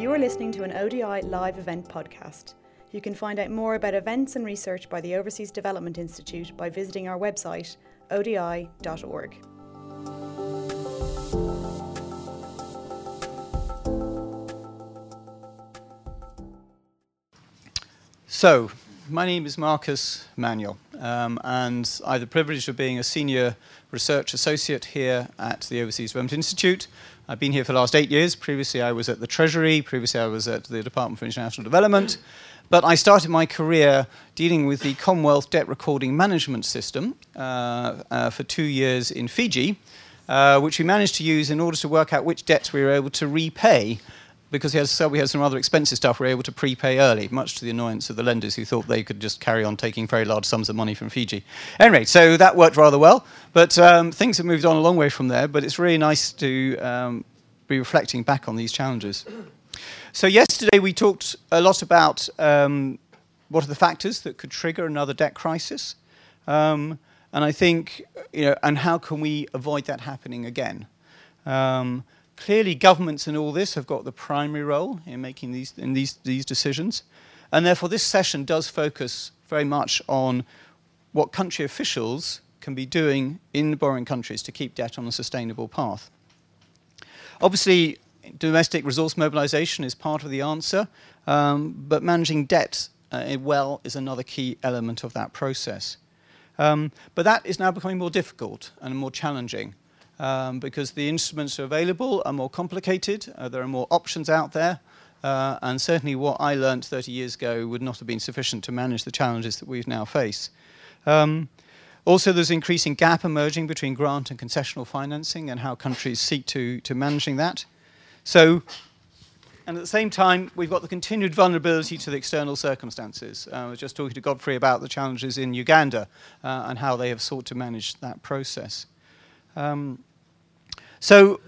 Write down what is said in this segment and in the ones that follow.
You are listening to an ODI live event podcast. You can find out more about events and research by the Overseas Development Institute by visiting our website, odi.org. So, my name is Marcus Manuel, um, and I have the privilege of being a senior research associate here at the Overseas Development Institute. I've been here for the last eight years. Previously, I was at the Treasury. Previously, I was at the Department for International Development. But I started my career dealing with the Commonwealth Debt Recording Management System uh, uh, for two years in Fiji, uh, which we managed to use in order to work out which debts we were able to repay because so we had some rather expensive stuff, we were able to prepay early, much to the annoyance of the lenders who thought they could just carry on taking very large sums of money from Fiji. Anyway, so that worked rather well, but um, things have moved on a long way from there, but it's really nice to um, be reflecting back on these challenges. So yesterday we talked a lot about um, what are the factors that could trigger another debt crisis, um, and I think, you know, and how can we avoid that happening again? Clearly, governments in all this have got the primary role in making these, in these, these decisions. And therefore, this session does focus very much on what country officials can be doing in borrowing countries to keep debt on a sustainable path. Obviously, domestic resource mobilization is part of the answer, um, but managing debt uh, well is another key element of that process. Um, but that is now becoming more difficult and more challenging um, because the instruments are available are more complicated, uh, there are more options out there, uh, and certainly what I learned 30 years ago would not have been sufficient to manage the challenges that we now face. Um, also, there's increasing gap emerging between grant and concessional financing and how countries seek to, to managing that. So, and at the same time, we've got the continued vulnerability to the external circumstances. Uh, I was just talking to Godfrey about the challenges in Uganda uh, and how they have sought to manage that process. Um, so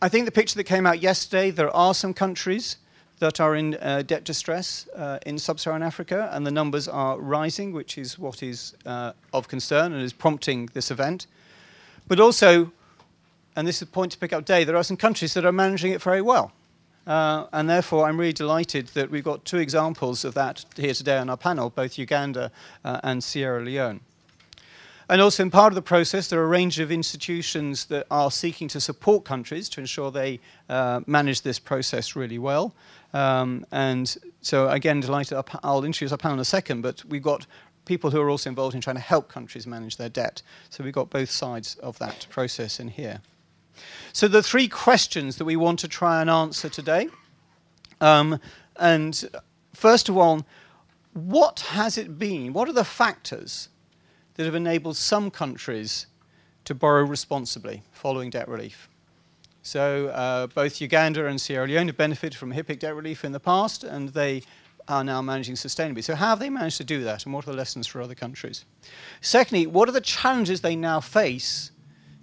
I think the picture that came out yesterday, there are some countries that are in uh, debt distress uh, in sub-Saharan Africa, and the numbers are rising, which is what is uh, of concern and is prompting this event. But also, and this is a point to pick up today, there are some countries that are managing it very well. Uh, and therefore, I'm really delighted that we've got two examples of that here today on our panel, both Uganda uh, and Sierra Leone. And also, in part of the process, there are a range of institutions that are seeking to support countries to ensure they uh, manage this process really well. Um, and so, again, delighted, I'll introduce our panel in a second, but we've got people who are also involved in trying to help countries manage their debt. So we've got both sides of that process in here. So the three questions that we want to try and answer today. Um, and first of all, what has it been? What are the factors that have enabled some countries to borrow responsibly following debt relief. So uh, both Uganda and Sierra Leone have benefited from HIPC debt relief in the past, and they are now managing sustainably. So how have they managed to do that, and what are the lessons for other countries? Secondly, what are the challenges they now face,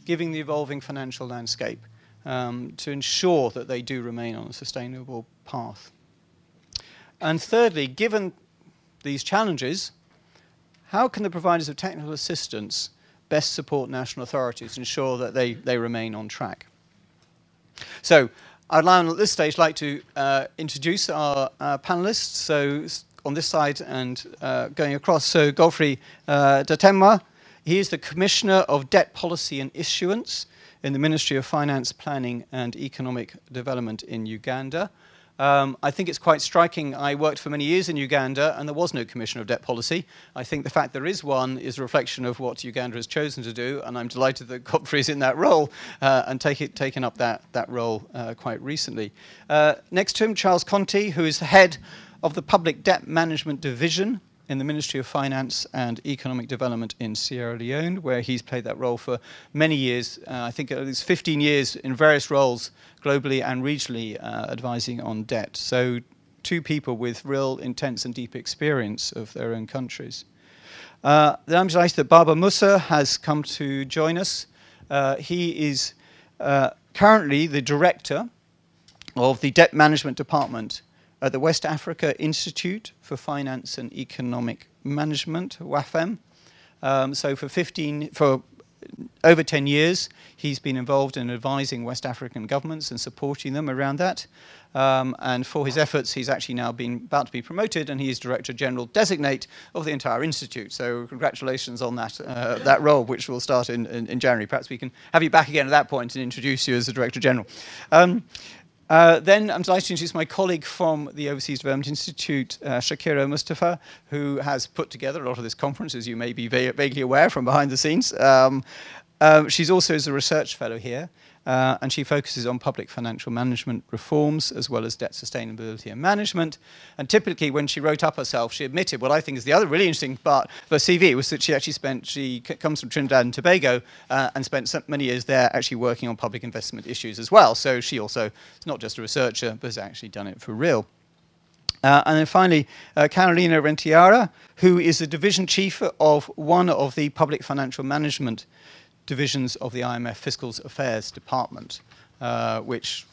given the evolving financial landscape, um, to ensure that they do remain on a sustainable path? And thirdly, given these challenges, how can the providers of technical assistance best support national authorities to ensure that they, they remain on track? So I'd now at this stage like to uh, introduce our uh, panelists. So on this side and uh, going across, so Godfrey uh, Datemwa, he is the Commissioner of Debt Policy and Issuance in the Ministry of Finance, Planning and Economic Development in Uganda. Um, I think it's quite striking. I worked for many years in Uganda, and there was no Commissioner of Debt Policy. I think the fact there is one is a reflection of what Uganda has chosen to do, and I'm delighted that Godfrey is in that role uh, and take it, taken up that, that role uh, quite recently. Uh, next to him, Charles Conti, who is the head of the Public Debt Management Division in the Ministry of Finance and Economic Development in Sierra Leone, where he's played that role for many years. Uh, I think at least 15 years in various roles globally and regionally uh, advising on debt. So, two people with real intense and deep experience of their own countries. Uh, I'm delighted that Baba Musa has come to join us. Uh, he is uh, currently the director of the Debt Management Department at the West Africa Institute for Finance and Economic Management, WAIFEM. Um, so for 15, for over 10 years, he's been involved in advising West African governments and supporting them around that. Um, and for his efforts, he's actually now been about to be promoted, and he is Director General designate of the entire institute. So congratulations on that uh, that role, which will start in, in, in, January. Perhaps we can have you back again at that point and introduce you as the Director General. Um, uh, then I'm delighted to introduce my colleague from the Overseas Development Institute, uh, Shakira Mustafa, who has put together a lot of this conference, as you may be va vaguely aware from behind the scenes. Um, uh, she's also as a research fellow here. Uh, and she focuses on public financial management reforms as well as debt sustainability and management. And typically, when she wrote up herself, she admitted what I think is the other really interesting part of her CV was that she actually spent, she comes from Trinidad and Tobago uh, and spent many years there actually working on public investment issues as well. So she also is not just a researcher, but has actually done it for real. Uh, and then finally, uh, Carolina Rentería, who is the division chief of one of the public financial management divisions of the IMF Fiscal Affairs Department, uh, which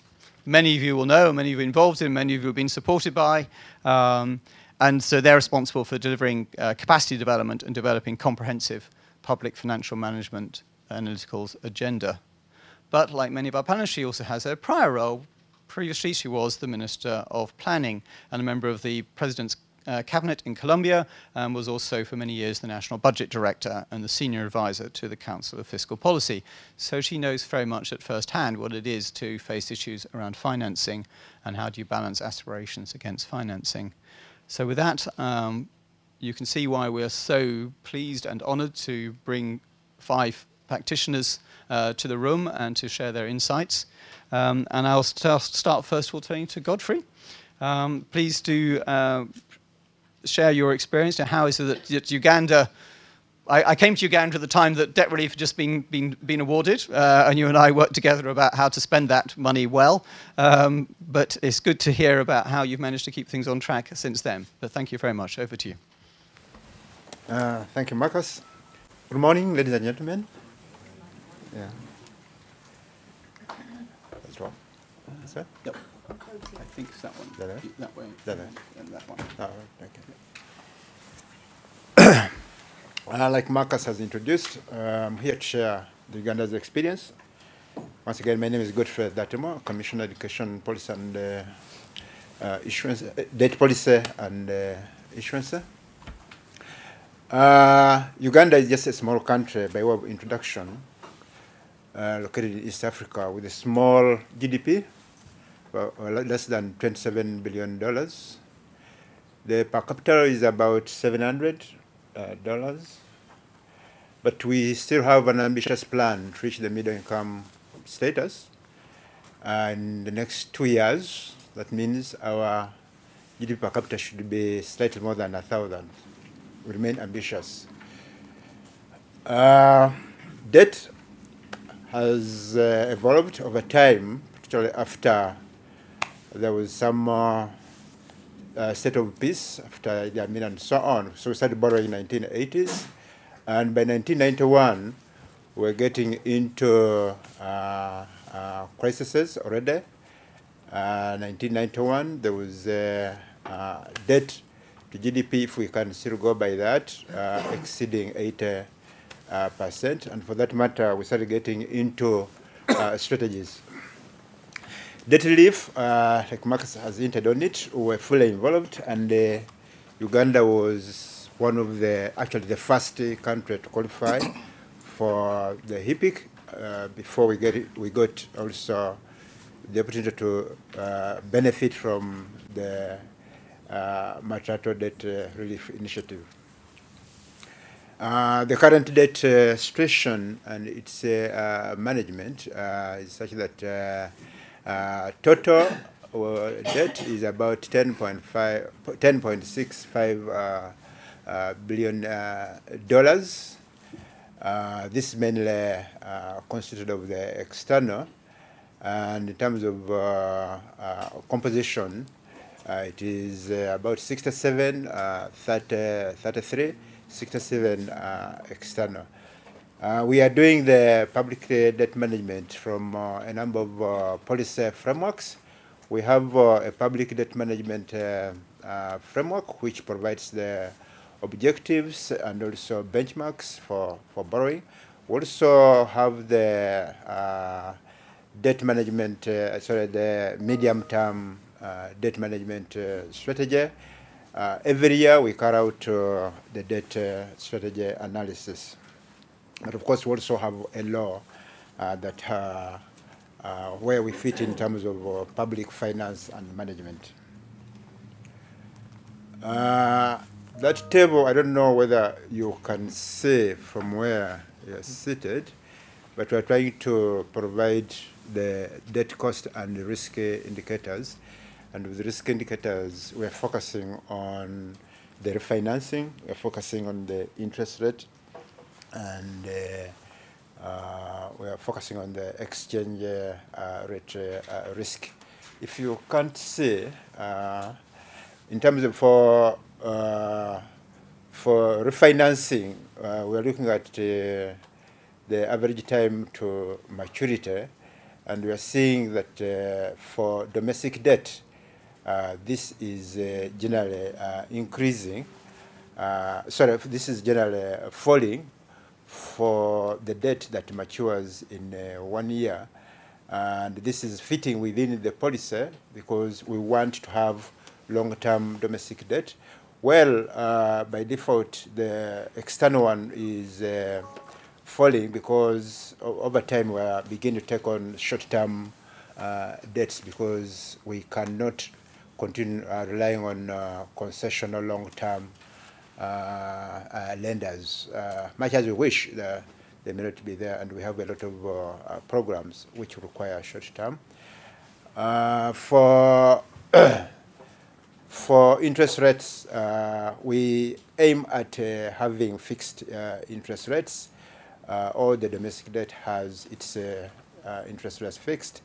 many of you will know, many of you involved in, many of you have been supported by. Um, and so they're responsible for delivering uh, capacity development and developing comprehensive public financial management analytical agenda. But like many of our panelists, she also has a prior role. Previously, she was the Minister of Planning and a member of the President's uh, cabinet in Colombia and was also for many years the National Budget Director and the Senior Advisor to the Council of Fiscal Policy. So she knows very much at first hand what it is to face issues around financing and how do you balance aspirations against financing. So with that, um, you can see why we're so pleased and honored to bring five practitioners uh, to the room and to share their insights. Um, and I'll st start first of all turning to Godfrey. Um, please do uh, share your experience and how is it that, that Uganda I, I, came to Uganda at the time that debt relief had just been, been, been awarded, uh, and you and I worked together about how to spend that money well. Um, but it's good to hear about how you've managed to keep things on track since then. But thank you very much. Over to you. Uh, thank you, Marcus. Good morning, ladies and gentlemen. Yeah. That's right. Sir? Yep. I think it's that one. That way? That way. That way. And that one. All right, okay. uh, like Marcus has introduced, I'm here to share the Uganda's experience. Once again, my name is Godfrey Datemo, Commissioner Education Policy and uh, uh, Issuance, uh, Policy and uh, Issuance. Uh, Uganda is just a small country by way of introduction, located in East Africa with a small GDP well, less than 27 billion dollars. The per capita is about 700 uh, dollars, but we still have an ambitious plan to reach the middle income status. And the next two years, that means our GDP per capita should be slightly more than a thousand. We remain ambitious. Uh, debt has uh, evolved over time, particularly after there was some uh, uh, state of peace after the Amin and so on. So we started borrowing in 1980s. And by 1991, we we're getting into uh, uh, crises already. 1991, uh, there was uh, debt to GDP, if we can still go by that, exceeding 80 percent. And for that matter, we started getting into strategies Debt relief, uh, like Marcus has hinted on it, we were fully involved, and uh, Uganda was one of the, actually the first country to qualify for the HIPC uh, before we get it, we got also the opportunity to uh, benefit from the uh, Debt uh, Relief Initiative. Uh, the current debt uh, situation and its uh, management is such that uh, total uh, debt is about 10.5, 10.65 uh, uh, billion dollars. This is mainly constituted of the external, and in terms of composition, it is about 67, uh, 30, 33, 67 uh, external. Uh, we are doing the public debt management from uh, a number of uh, policy frameworks. We have uh, a public debt management uh, uh, framework which provides the objectives and also benchmarks for, for borrowing. We also have the uh, debt management, uh, sorry, the medium-term uh, debt management uh, strategy. Uh, every year we carry out uh, the debt uh, strategy analysis. But of course, we also have a law uh, that uh, uh, where we fit in terms of uh, public finance and management. Uh, that table, I don't know whether you can see from where you're seated, but we're trying to provide the debt cost and risk indicators. And with the risk indicators, we're focusing on the refinancing, we're focusing on the interest rate, and uh, uh, we are focusing on the exchange uh, rate risk. If you can't see, in terms of for for refinancing, uh, we are looking at uh, the average time to maturity, and we are seeing that uh, for domestic debt, this is generally increasing. Sorry, this is generally falling for the debt that matures in uh, one year. And this is fitting within the policy because we want to have long-term domestic debt. Well, uh, by default, the external one is uh, falling because over time we are beginning to take on short-term uh, debts because we cannot continue uh, relying on uh, concessional long-term lenders. Uh, much as we wish, the, they may not be there, and we have a lot of uh, uh, programs which require short-term. Uh, for for interest rates, uh, we aim at uh, having fixed uh, interest rates. Uh, all the domestic debt has its uh, uh, interest rates fixed.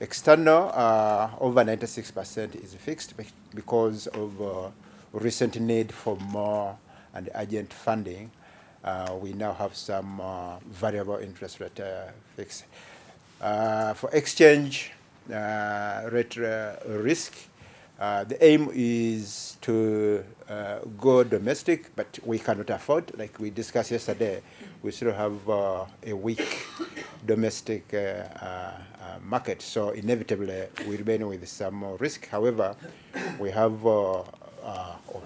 External, uh, over 96% is fixed bec- because of uh, recent need for more and urgent funding. Uh, we now have some uh, variable interest rate uh, fixed. Uh, for exchange uh, rate uh, risk, the aim is to go domestic, but we cannot afford, like we discussed yesterday, we still have a weak domestic market. So inevitably, we remain with some risk. However, we have uh, uh, oh,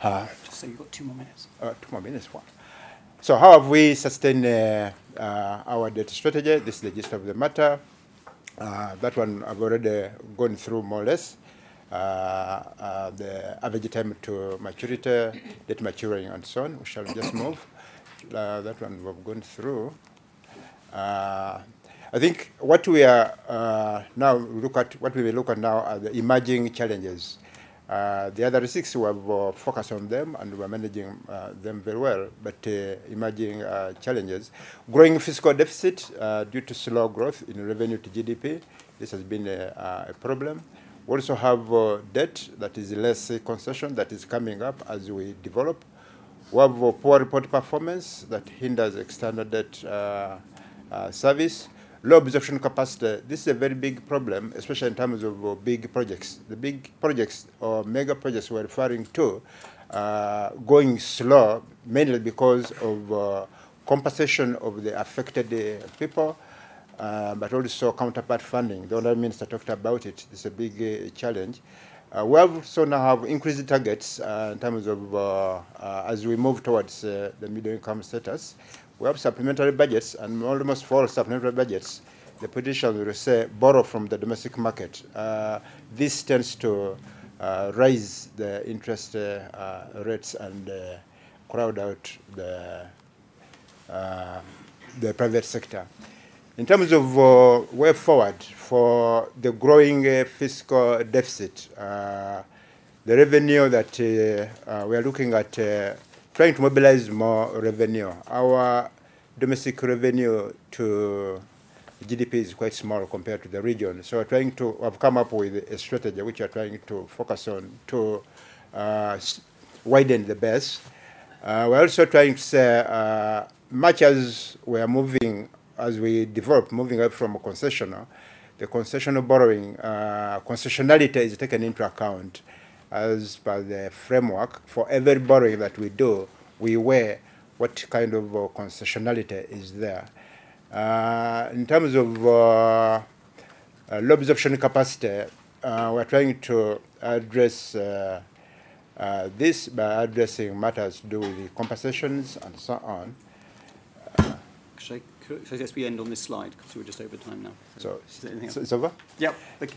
uh, Just so you've got two more minutes. uh, two more minutes. Wow. So how have we sustained uh, uh, our debt strategy? This is the gist of the matter. Uh, that one I've already gone through more or less. Uh, uh, the average time to maturity, debt maturing, and so on. We shall just move. Uh, that one we've gone through. Uh, I think what we are uh, now look at, what we will look at now are the emerging challenges. Uh, the other six were, focused on them and we're managing uh, them very well, but uh, emerging uh, challenges. Growing fiscal deficit uh, due to slow growth in revenue to GDP, this has been a, a problem. We also have debt that is less concession that is coming up as we develop. We have poor report performance that hinders external debt service. Low absorption capacity. This is a very big problem, especially in terms of uh, big projects. The big projects or mega projects we're referring to uh, going slow, mainly because of uh, compensation of the affected uh, people, uh, but also counterpart funding. The other minister talked about it. It's a big uh, challenge. We also now have increased targets in terms of as we move towards the middle income status. We have supplementary budgets, and almost all supplementary budgets, the politicians will say borrow from the domestic market. Uh, this tends to uh, raise the interest uh, uh, rates and uh, crowd out the uh, the private sector. In terms of way forward for the growing fiscal deficit, the revenue that we are looking at trying to mobilize more revenue. Our domestic revenue to GDP is quite small compared to the region. So we're trying to have come up with a strategy which we're trying to focus on to uh, widen the base. Uh, we're also trying to say, uh, much as we are moving, as we develop, moving up from a concessional, the concessional borrowing, uh, concessionality is taken into account as per the framework. For every borrowing that we do, we weigh what kind of uh, concessionality is there. Uh, in terms of uh, uh, low absorption capacity, uh, we're trying to address uh, uh, this by addressing matters to do with the compensations and so on. Should I, could I suggest we end on this slide because we're just over time now? So, Is there anything so it's over? Yep. Okay.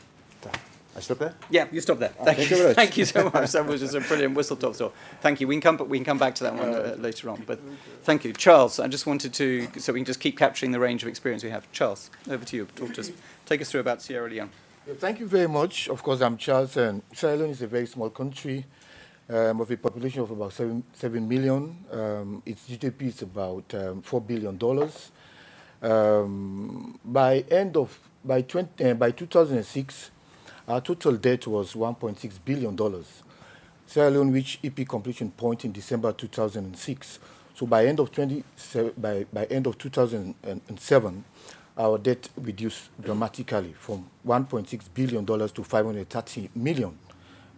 I stop there? Yeah, you stop there. Oh, Thank, thank you. you very much. Thank you so much. That was just a brilliant whistle top tour. Thank you. We can come. We can come back to that one uh, later on. But thank you, Charles. I just wanted to, so we can just keep capturing the range of experience we have. Charles, over to you. Talk to us. Take us through about Sierra Leone. Thank you very much. Of course, I'm Charles, and Sierra Leone is a very small country um, of a population of about seven, seven million. Um, its GDP is about um, four billion dollars. Um, by end of by 20, uh, by 2006, our total debt was 1.6 billion dollars. Sierra Leone reached EP completion point in December 2006. So by end of 20, by, by end of 2007, our debt reduced dramatically from 1.6 billion dollars to 530 million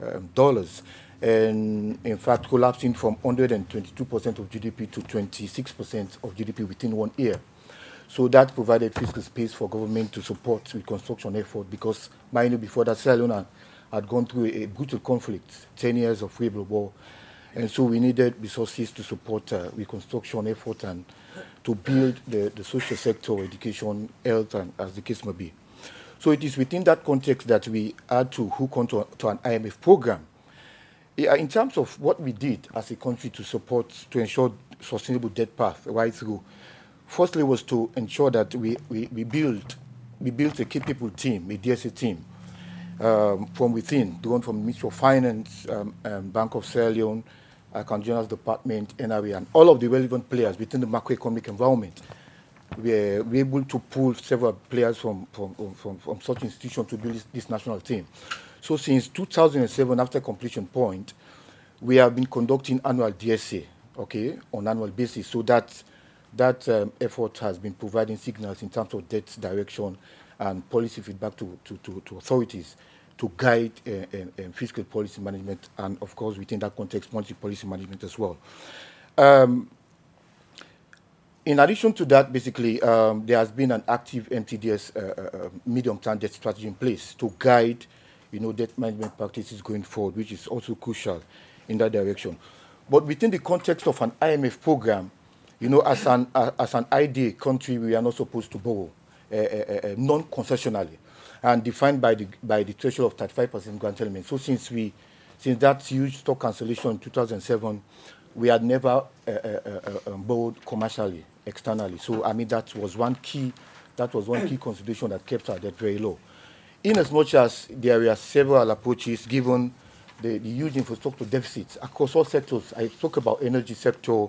um, dollars, and in fact collapsing from 122 percent of GDP to 26 percent of GDP within one year. So that provided fiscal space for government to support reconstruction effort because mind you, before that Sierra Leone had, gone through a, brutal conflict, 10 years of civil war, and so we needed resources to support uh, reconstruction effort and to build the, the social sector, education, health, and as the case may be. So it is within that context that we had to hook onto to an IMF program. In terms of what we did as a country to support, to ensure sustainable debt path right through, firstly was to ensure that we, we, we build we built a key people team, a DSA team, um, from within, drawn from Ministry of Finance, um, um, Bank of Sierra Leone, Account General's Department, NRA, and all of the relevant players within the macroeconomic environment. We were, we were able to pull several players from, from, from, from such institutions to build this, this national team. So since 2007, after completion point, we have been conducting annual DSA, okay, on annual basis. So that that um, effort has been providing signals in terms of debt direction and policy feedback to, to, to, to authorities to guide uh, uh, uh, fiscal policy management and, of course, within that context, monetary policy management as well. Um, in addition to that, basically, um, there has been an active MTDS uh, uh, medium-term debt strategy in place to guide, you know, debt management practices going forward, which is also crucial in that direction. But within the context of an IMF program, you know, as an as an IDA country, we are not supposed to borrow uh, non-concessionally, and defined by the by the threshold of 35% grant element. So since we since that huge stock cancellation in 2007, we had never um, borrowed commercially externally. So I mean that was one key that was one key consideration that kept our debt very low. In as much as there were several approaches given the, the huge infrastructure deficits across all sectors. I spoke about energy sector,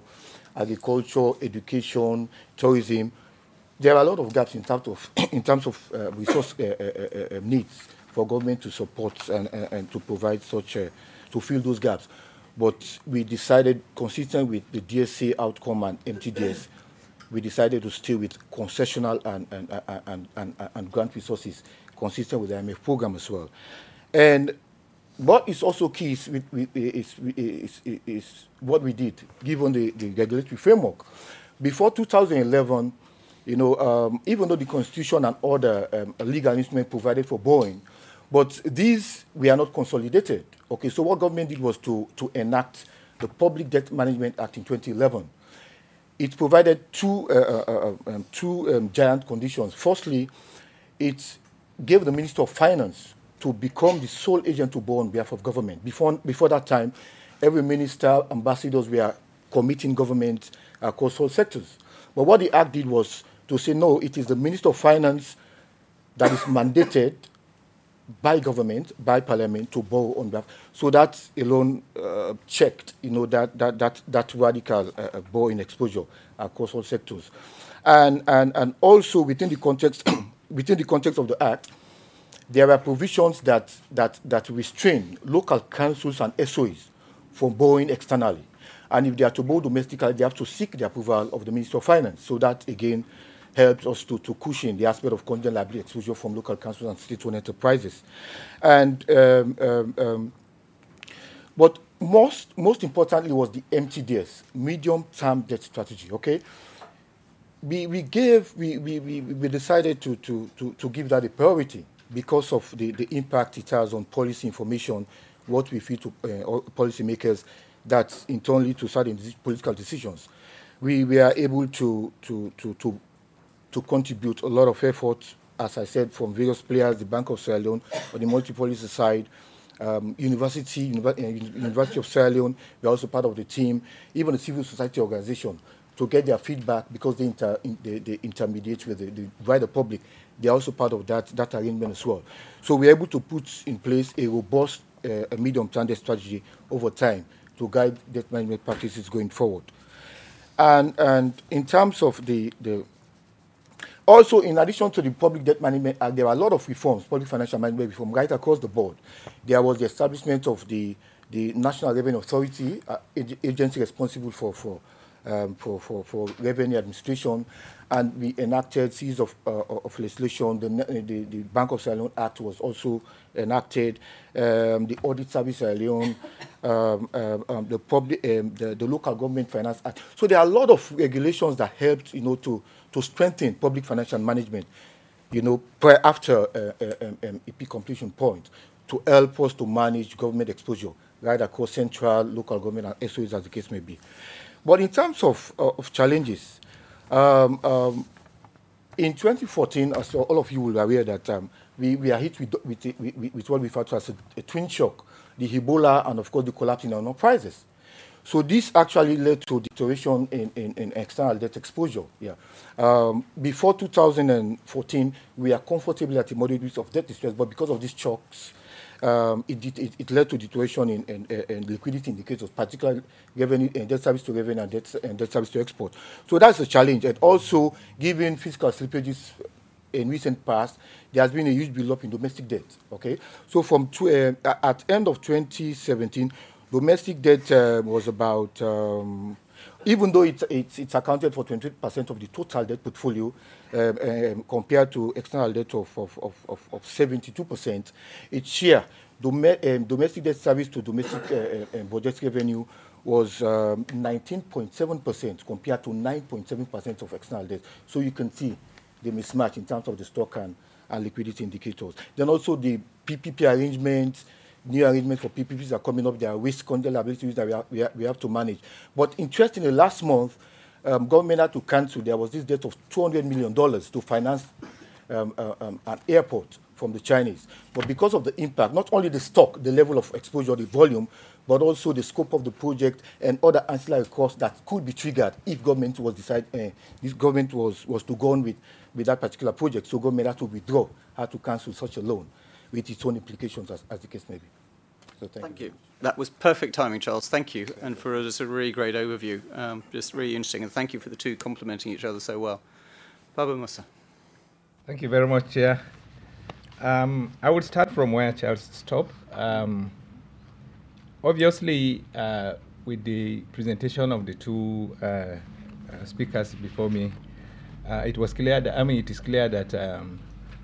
agriculture, education, tourism. There are a lot of gaps in terms of in terms of uh, resource uh, uh, uh, needs for government to support and, and, and to provide such uh, to fill those gaps. But we decided, consistent with the DSA outcome and MTDS, we decided to stay with concessional and and, and, and, and, and grant resources consistent with the IMF program as well. And what is also key is, with- is, is, is, is what we did, given the, the regulatory framework. Before 2011, you know, um, even though the constitution and other um, legal instruments provided for borrowing, but these we are not consolidated. Okay, so what government did was to, to enact the Public Debt Management Act in 2011 it provided two, uh, uh, uh, um, two um, giant conditions. Firstly, it gave the Minister of Finance to become the sole agent to borrow on behalf of government. Before, before that time, every minister, ambassadors were committing government across all sectors. But what the act did was to say, no, it is the Minister of Finance that is mandated by government, by parliament to borrow on behalf. So that alone uh, checked, you know, that that that that radical uh, uh, borrowing exposure across all sectors, and and and also within the context within the context of the act, there are provisions that that that restrain local councils and SOEs from borrowing externally, and if they are to borrow domestically, they have to seek the approval of the Minister of Finance. So that again helps us to, to cushion the aspect of contingent liability exposure from local councils and state-owned enterprises. And um, um, um, but most, most importantly was the MTDS, medium-term debt strategy, okay? We, we gave, we, we, we, decided to, to, to, to give that a priority because of the, the impact it has on policy information, what we feel to uh, policymakers that internally to certain political decisions. We, we are able to, to, to, to, to contribute a lot of effort, as I said, from various players, the Bank of Sierra Leone, on the multi-policy side, um, university, Univer uh, University of Sierra Leone, we're also part of the team, even the civil society organization, to get their feedback because they, inter, in, they, they intermediate with the, the wider public. They're also part of that, that arrangement as well. So we're able to put in place a robust uh, a medium-term strategy over time to guide debt management practices going forward. And, and in terms of the, the also, in addition to the Public Debt Management there are a lot of reforms, public financial management reform, right across the board. There was the establishment of the, the National Revenue Authority, uh, agency responsible for, for, um, for, for, for revenue administration, and we enacted series of, uh, of legislation. The, the, the, Bank of Sierra Leone Act was also enacted, um, the Audit Service Sierra Leone, um, um, um the, public, um, the, the Local Government Finance Act. So there are a lot of regulations that helped, you know, to to strengthen public financial management, you know, after uh, uh, EP completion point to help us to manage government exposure right across central, local government, and SOEs as the case may be. But in terms of, uh, of challenges, um, um, in 2014, as all of you will be aware that um, we, we are hit with, with, with, with, what we refer to as a, a twin shock, the Ebola and of course the collapse in our prices. So this actually led to deterioration in, in, in external debt exposure. Yeah. Um, before 2014, we are comfortably at a moderate risk of debt distress, but because of these shocks, um, it, it, it, led to deterioration in, in, in, liquidity indicators, particularly revenue and debt service to revenue and debt, and debt service to export. So that's a challenge. And also, given fiscal slippages in recent past, there has been a huge buildup in domestic debt. Okay, so from uh, at end of 2017, Domestic debt uh, was about, um, even though it's, it's, it's accounted for 20% of the total debt portfolio, um, um, compared to external debt of, of, of, of 72%, its share, um, domestic debt service to domestic uh, uh, budget revenue was 19.7% um, compared to 9.7% of external debt. So you can see the mismatch in terms of the stock and, and liquidity indicators. Then also the PPP arrangements, new arrangements for PPPs are coming up. There are risk control liabilities that we, are, we, are, we, have to manage. But interestingly, last month, um, government had to cancel. There was this debt of $200 million to finance um, uh, um, an airport from the Chinese. But because of the impact, not only the stock, the level of exposure, the volume, but also the scope of the project and other ancillary costs that could be triggered if government was decide, uh, this government was, was to go on with, with that particular project. So government had to withdraw, had to cancel such a loan with its own implications as, as the case may be. So thank, thank you. you. That was perfect timing, Charles. Thank you. And for just a really great overview. Um, just really interesting. And thank you for the two complementing each other so well. Baba Musa. Thank you very much, Chair. Um, I would start from where Charles stopped. Um, obviously, uh, with the presentation of the two uh, uh, speakers before me, uh, it was clear that, I mean, it is clear that um,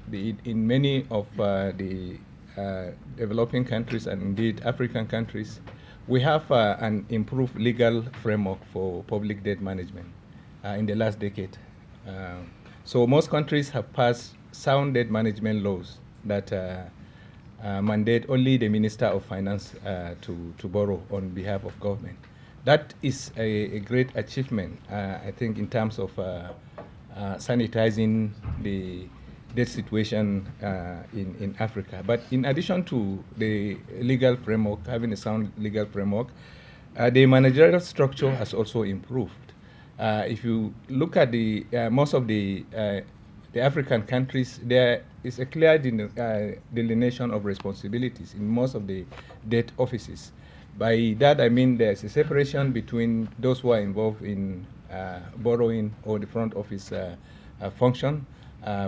the, in many of uh, the uh, developing countries and indeed African countries, we have uh, an improved legal framework for public debt management uh, in the last decade. Uh, so most countries have passed sound debt management laws that mandate only the Minister of Finance to, to borrow on behalf of government. That is a, a great achievement, I think, in terms of sanitizing the debt situation uh, in, in Africa. But in addition to the legal framework, having a sound legal framework, uh, the managerial structure has also improved. Uh, if you look at the uh, most of the uh, the African countries, there is a clear uh, delineation of responsibilities in most of the debt offices. By that I mean there's a separation between those who are involved in borrowing or the front office function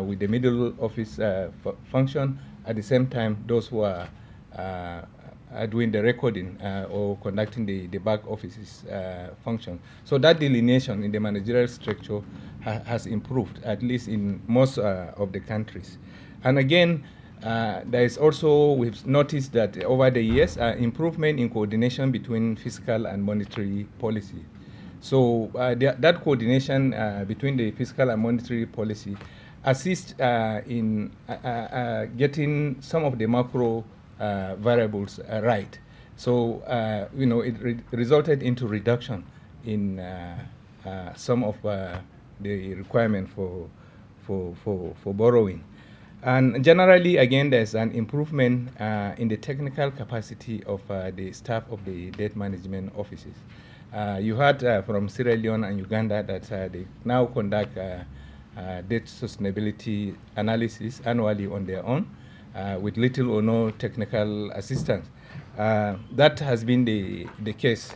with the middle office uh, function. At the same time, those who are, uh, are doing the recording uh, or conducting the, the back office's uh, function. So that delineation in the managerial structure ha has improved, at least in most of the countries. And again, Uh, there is also, we've noticed that over the years, uh, improvement in coordination between fiscal and monetary policy. So uh, th that coordination uh, between the fiscal and monetary policy assists uh, in uh, getting some of the macro variables right. So, you know, it re resulted into reduction in some of the requirement for, for, for, for borrowing. And generally, again, there's an improvement uh, in the technical capacity of uh, the staff of the debt management offices. Uh, you heard uh, from Sierra Leone and Uganda that uh, they now conduct uh, debt sustainability analysis annually on their own with little or no technical assistance. that has been the, the case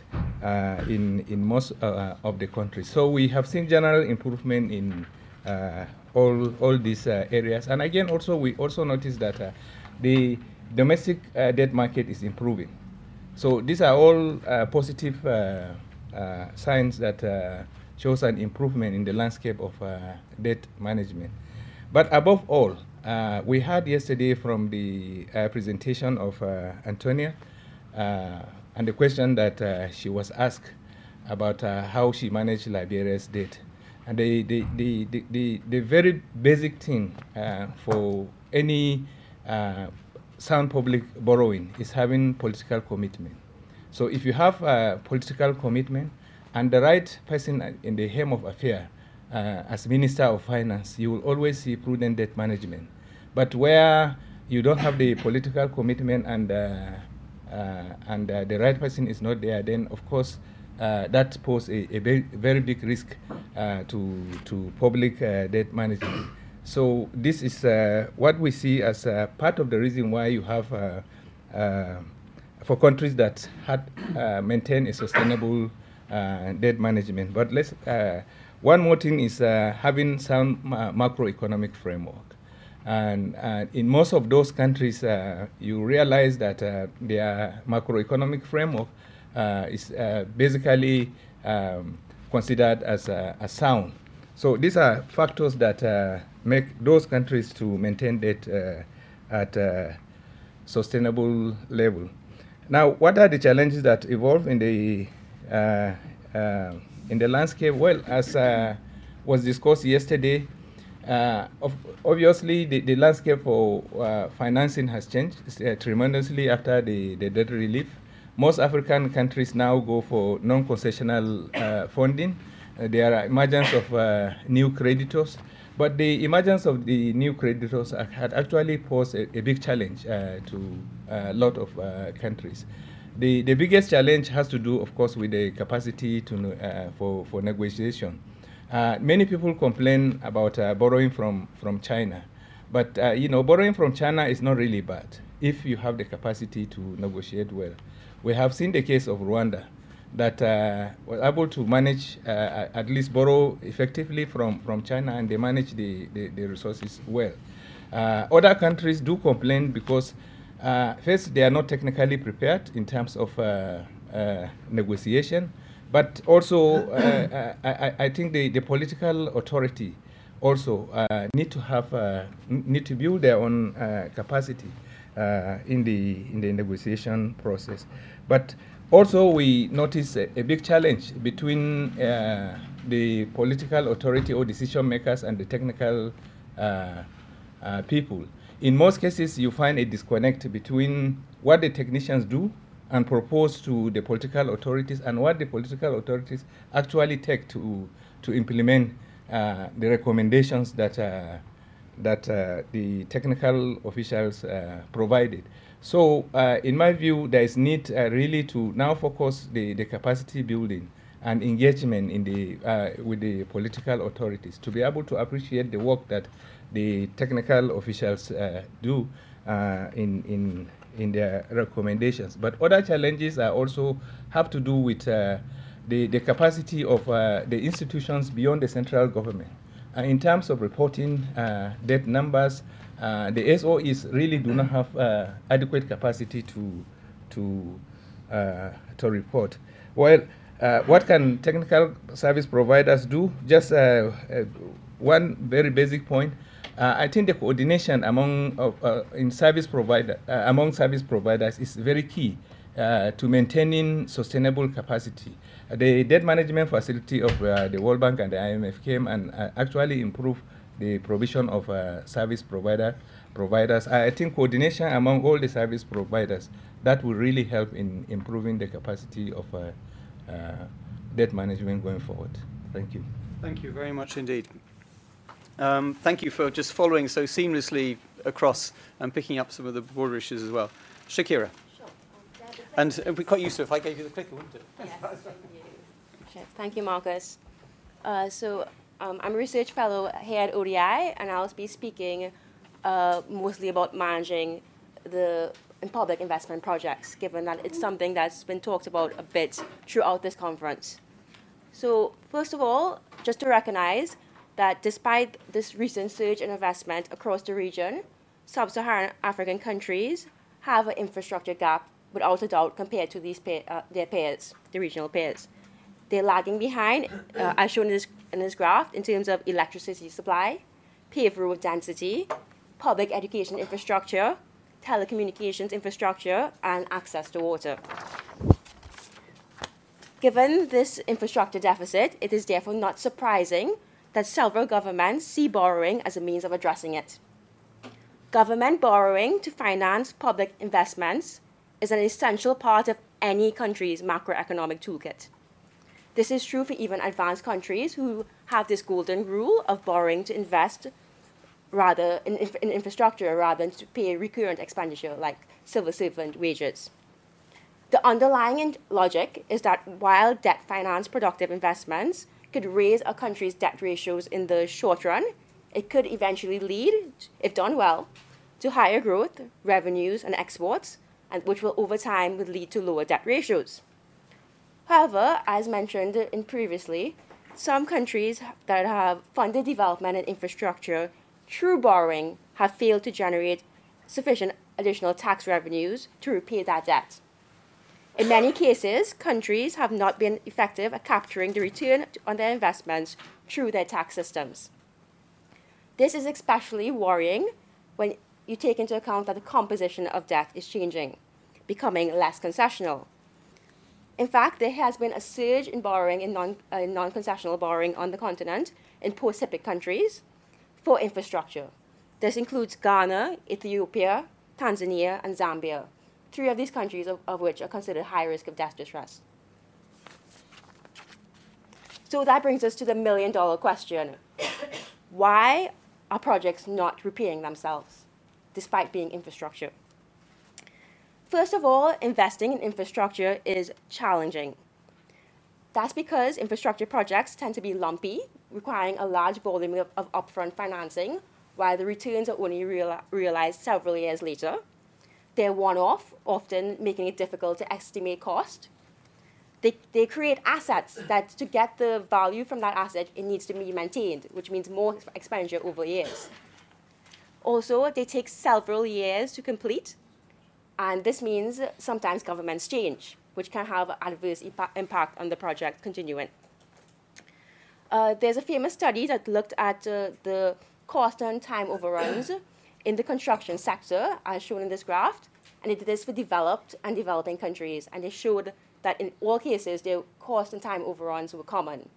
in, in most of the countries. So we have seen general improvement in all all these uh, areas. And again, also we also notice that uh, the domestic uh, debt market is improving. So these are all uh, positive uh, uh, signs that shows an improvement in the landscape of uh, debt management. But above all, uh, we heard yesterday from the uh, presentation of Antonia and the question that she was asked about how she managed Liberia's debt. And the, the, the, the, the, very basic thing uh, for any uh, sound public borrowing is having political commitment. So if you have a political commitment and the right person in the helm of affair uh, as Minister of Finance, you will always see prudent debt management. But where you don't have the political commitment and, uh, uh, and uh, the right person is not there, then of course uh, that poses a, a very, big risk to, to public debt management. So this is what we see as part of the reason why you have, for countries that had maintained a sustainable debt management. But let's, one more thing is having some macroeconomic framework. And uh, in most of those countries, uh, you realize that uh, their macroeconomic framework uh, is uh, basically um, considered as a, a, sound. So these are factors that uh, make those countries to maintain debt at a sustainable level. Now, what are the challenges that evolve in the uh, uh, in the landscape? Well, as uh, was discussed yesterday, obviously the, the landscape for financing has changed tremendously after the, the debt relief. Most African countries now go for non-concessional uh, funding. Uh, there are emergence of uh, new creditors, but the emergence of the new creditors had actually posed a, a big challenge uh, to a lot of uh, countries. The, the biggest challenge has to do, of course, with the capacity to, uh, for, for negotiation. many people complain about borrowing from, from China, but you know, borrowing from China is not really bad if you have the capacity to negotiate well. We have seen the case of Rwanda that uh, was able to manage, uh, at least borrow effectively from, from China, and they manage the, the, the resources well. Uh, other countries do complain because, uh, first, they are not technically prepared in terms of uh, uh, negotiation, but also, I, I, think the, the political authority also need to have need to build their own capacity in the in the negotiation process. But also we notice a, a big challenge between uh, the political authority or decision makers and the technical uh, uh, people. In most cases, you find a disconnect between what the technicians do and propose to the political authorities and what the political authorities actually take to, to implement uh, the recommendations that, uh, that uh, the technical officials provided. So uh, in my view, there is need uh, really to now focus the, the capacity building and engagement in the, uh, with the political authorities to be able to appreciate the work that the technical officials uh, do uh, in, in, in their recommendations. But other challenges are also have to do with uh, the, the capacity of the institutions beyond the central government. in terms of reporting debt numbers, uh, the SOEs really do not have uh, adequate capacity to to uh, to report. Well, uh, what can technical service providers do? Just uh, one very basic point. Uh, I think the coordination among uh, in service provider uh, among service providers is very key uh, to maintaining sustainable capacity. the debt management facility of uh, the World Bank and the IMF came and actually improved the provision of service provider providers. I think coordination among all the service providers that will really help in improving the capacity of debt management going forward. Thank you. Thank you very much indeed. Um, thank you for just following so seamlessly across and picking up some of the broader issues as well. Shakira. Sure. And uh, we quite used to if I gave you the clicker, wouldn't it? Yes, thank you. Thank you, Marcus. Uh, so um, I'm a research fellow here at ODI, and I'll be speaking uh, mostly about managing the in public investment projects, given that it's something that's been talked about a bit throughout this conference. So first of all, just to recognize that despite this recent surge in investment across the region, sub-Saharan African countries have an infrastructure gap without a doubt compared to these pay, uh, their peers, the regional peers. They're lagging behind, uh, as shown in this, in this graph, in terms of electricity supply, paved road density, public education infrastructure, telecommunications infrastructure, and access to water. Given this infrastructure deficit, it is therefore not surprising that several governments see borrowing as a means of addressing it. Government borrowing to finance public investments is an essential part of any country's macroeconomic toolkit. This is true for even advanced countries who have this golden rule of borrowing to invest rather in, in infrastructure rather than to pay recurrent expenditure like civil servant wages. The underlying logic is that while debt finance productive investments could raise a country's debt ratios in the short run, it could eventually lead, if done well, to higher growth, revenues, and exports, and which will over time would lead to lower debt ratios. However, as mentioned in previously, some countries that have funded development and infrastructure through borrowing have failed to generate sufficient additional tax revenues to repay that debt. In many cases, countries have not been effective at capturing the return on their investments through their tax systems. This is especially worrying when you take into account that the composition of debt is changing, becoming less concessional. In fact, there has been a surge in borrowing in non, uh, non-concessional borrowing on the continent in post-HIPC countries for infrastructure. This includes Ghana, Ethiopia, Tanzania, and Zambia, three of these countries of, of which are considered high risk of debt distress. So that brings us to the million dollar question. Why are projects not repaying themselves despite being infrastructure? First of all, investing in infrastructure is challenging. That's because infrastructure projects tend to be lumpy, requiring a large volume of, of upfront financing, while the returns are only real, realized several years later. They're one-off, often making it difficult to estimate cost. They, they create assets that to get the value from that asset, it needs to be maintained, which means more expenditure over years. Also, they take several years to complete, and this means sometimes governments change, which can have adverse impact on the project continuing. Uh, there's a famous study that looked at uh, the cost and time overruns in the construction sector, as shown in this graph, and it did this for developed and developing countries, and it showed that in all cases, the cost and time overruns were common.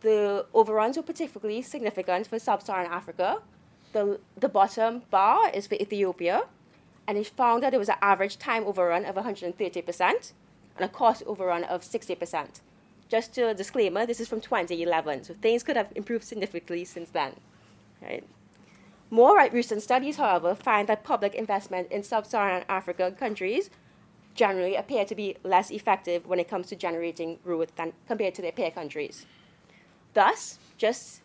The overruns were particularly significant for sub-Saharan Africa. The, the bottom bar is for Ethiopia, and it found that there was an average time overrun of 130% and a cost overrun of 60%. Just a disclaimer, this is from 2011, so things could have improved significantly since then. Right? More recent studies, however, find that public investment in sub-Saharan African countries generally appear to be less effective when it comes to generating growth than compared to their peer countries. Thus, just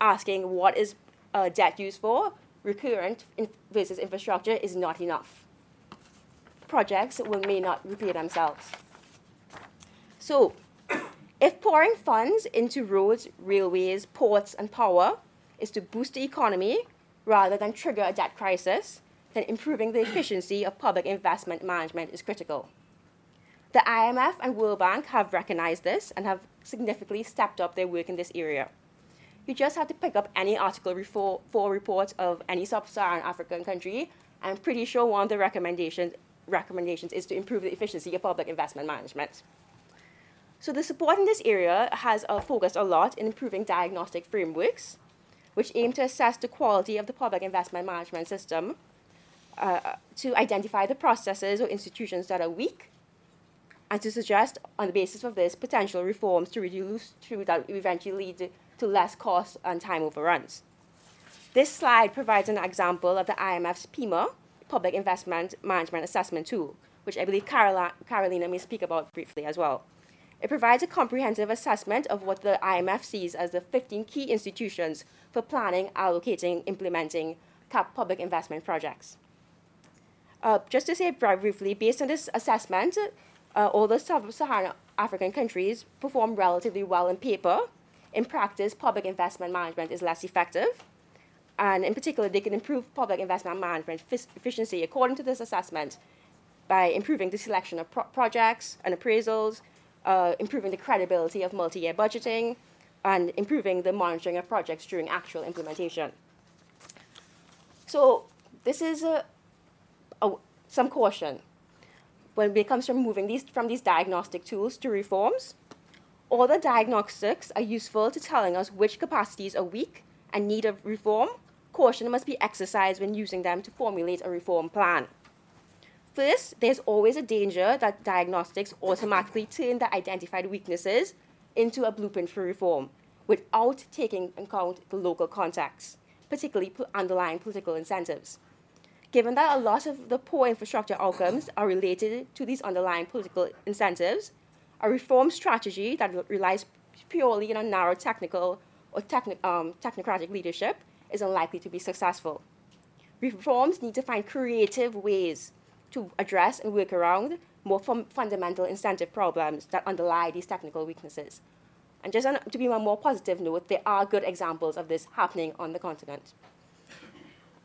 asking what is uh, debt used for, recurrent in versus infrastructure, is not enough. Projects will may not repay themselves. So, if pouring funds into roads, railways, ports, and power is to boost the economy, rather than trigger a debt crisis, then improving the efficiency of public investment management is critical. The IMF and World Bank have recognized this and have significantly stepped up their work in this area. You just have to pick up any article for, for report of any sub-Saharan African country. I'm pretty sure one of the recommendations, recommendations is to improve the efficiency of public investment management. So the support in this area has uh, focused a lot in improving diagnostic frameworks, which aim to assess the quality of the public investment management system, uh, to identify the processes or institutions that are weak, and to suggest, on the basis of this, potential reforms to reduce to that eventually lead to less cost and time overruns. This slide provides an example of the IMF's PIMA, Public Investment Management Assessment Tool, which I believe Carola Carolina may speak about briefly as well. It provides a comprehensive assessment of what the IMF sees as the 15 key institutions for planning, allocating, implementing public investment projects. Uh, just to say briefly, based on this assessment, uh, all the sub-Saharan African countries perform relatively well in paper. In practice, public investment management is less effective. And in particular, they can improve public investment management efficiency according to this assessment by improving the selection of pro projects and appraisals, uh, improving the credibility of multi-year budgeting, and improving the monitoring of projects during actual implementation. So this is a, a, some caution. When it comes to moving these from these diagnostic tools to reforms, all the diagnostics are useful to telling us which capacities are weak and need a reform. Caution must be exercised when using them to formulate a reform plan. First, there's always a danger that diagnostics automatically turn the identified weaknesses into a blueprint for reform without taking account the local context, particularly underlying political incentives. Given that a lot of the poor infrastructure outcomes are related to these underlying political incentives, a reform strategy that relies purely on narrow technical or techni um, technocratic leadership is unlikely to be successful. Reforms need to find creative ways to address and work around more fun fundamental incentive problems that underlie these technical weaknesses. And just on, to be on a more positive note, there are good examples of this happening on the continent.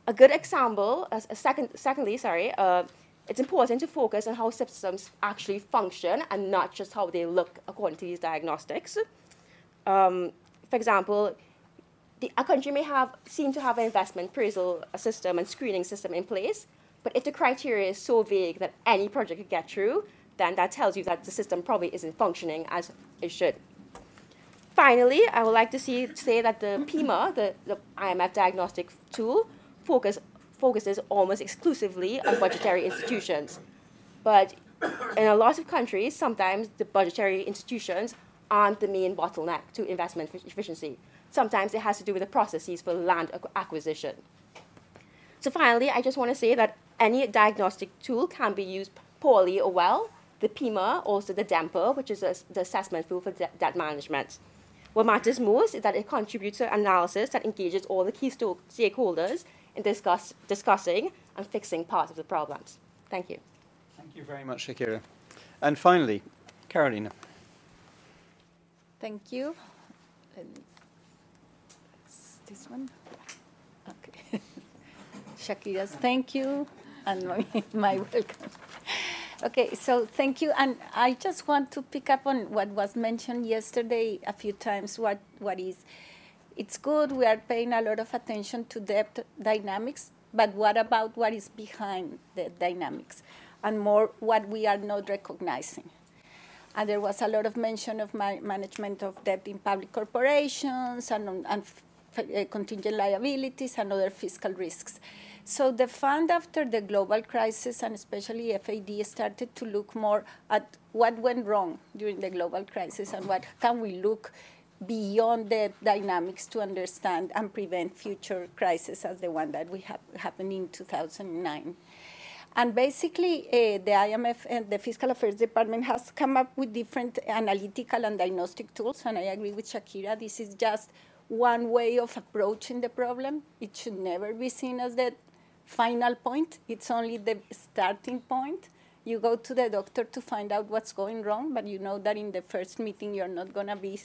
A good example, a, a second, secondly, sorry, uh, it's important to focus on how systems actually function and not just how they look according to these diagnostics. Um, for example, the, a country may have seem to have an investment appraisal system and screening system in place, but if the criteria is so vague that any project could get through, then that tells you that the system probably isn't functioning as it should. Finally, I would like to see, say that the PIMA, the, the IMF diagnostic tool, focus, focuses almost exclusively on budgetary institutions. But in a lot of countries, sometimes the budgetary institutions aren't the main bottleneck to investment efficiency. Sometimes it has to do with the processes for land acquisition. So finally, I just want to say that any diagnostic tool can be used poorly or well. The PIMA, also the DEMPA, which is a, the assessment tool for de debt management. What matters most is that it contributes to analysis that engages all the key stakeholders in discuss, discussing and fixing parts of the problems. Thank you. Thank you very much, Shakira. And finally, Carolina. Thank you. This one? Okay. Shakira's thank you and my, my welcome. Okay, so thank you. And I just want to pick up on what was mentioned yesterday a few times, what, what is, it's good, we are paying a lot of attention to debt dynamics, but what about what is behind the dynamics? And more what we are not recognizing. And there was a lot of mention of my management of debt in public corporations and, and uh, contingent liabilities and other fiscal risks. So the fund after the global crisis and especially FAD started to look more at what went wrong during the global crisis and what can we look beyond the dynamics to understand and prevent future crises as the one that we have happened in 2009. And basically, uh, the IMF and the Fiscal Affairs Department has come up with different analytical and diagnostic tools, and I agree with Shakira, this is just one way of approaching the problem. It should never be seen as the final point. It's only the starting point. You go to the doctor to find out what's going wrong, but you know that in the first meeting you're not going to be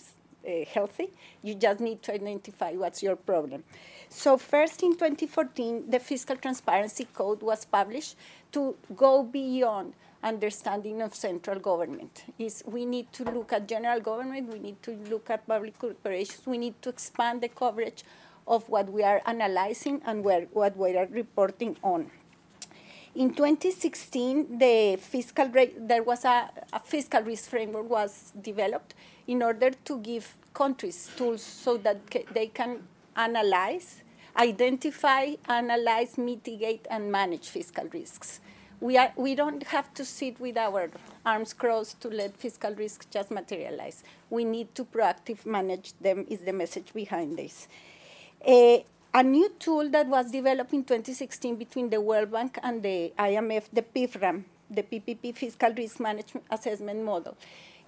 uh, healthy. You just need to identify what's your problem. So first in 2014, the Fiscal Transparency Code was published to go beyond understanding of central government. Is we need to look at general government, we need to look at public corporations, we need to expand the coverage of what we are analyzing and what we are reporting on. In 2016, the fiscal there was a, a, fiscal risk framework was developed in order to give countries tools so that they can analyze, identify, analyze, mitigate, and manage fiscal risks. We, are, we don't have to sit with our arms crossed to let fiscal risks just materialize. We need to proactively manage them is the message behind this. Uh, a new tool that was developed in 2016 between the World Bank and the IMF, the PFRAM, the PPP Fiscal Risk Management Assessment Model.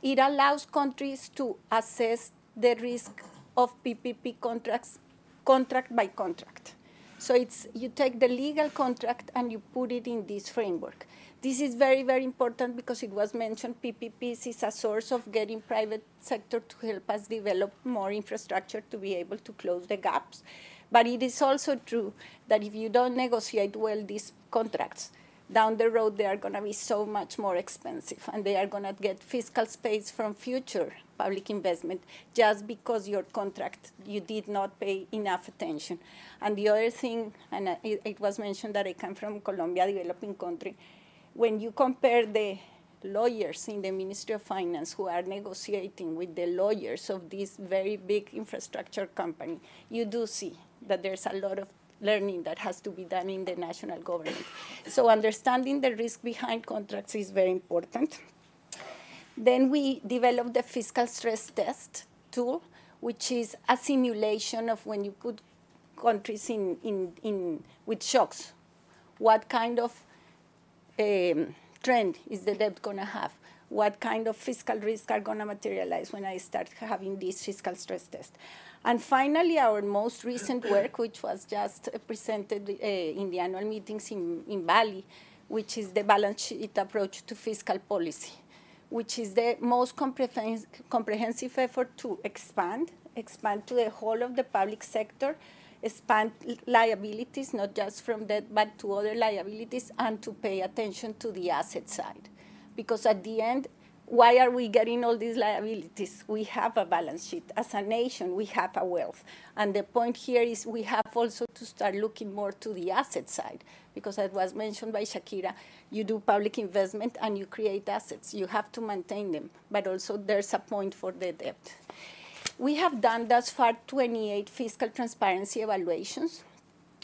It allows countries to assess the risk of PPP contracts contract by contract. So it's you take the legal contract and you put it in this framework. This is very, very important because it was mentioned PPPs is a source of getting private sector to help us develop more infrastructure to be able to close the gaps. But it is also true that if you don't negotiate well these contracts, down the road they are going to be so much more expensive and they are going to get fiscal space from future public investment just because your contract you did not pay enough attention and the other thing and it, was mentioned that i come from colombia developing country when you compare the lawyers in the Ministry of Finance who are negotiating with the lawyers of this very big infrastructure company, you do see that there's a lot of learning that has to be done in the national government. So understanding the risk behind contracts is very important. Then we developed the fiscal stress test tool, which is a simulation of when you put countries in, in, in with shocks, what kind of um, trend is the debt going to have? What kind of fiscal risks are going to materialize when I start having this fiscal stress test? And finally, our most recent work, which was just presented uh, in the annual meetings in, in Bali, which is the balance sheet approach to fiscal policy, which is the most comprehensive effort to expand, expand to the whole of the public sector, expand liabilities, not just from debt, but to other liabilities, and to pay attention to the asset side. Because at the end, why are we getting all these liabilities? We have a balance sheet. As a nation, we have a wealth. And the point here is we have also to start looking more to the asset side, because as was mentioned by Shakira, you do public investment and you create assets. You have to maintain them, but also there's a point for the debt. We have done thus far 28 fiscal transparency evaluations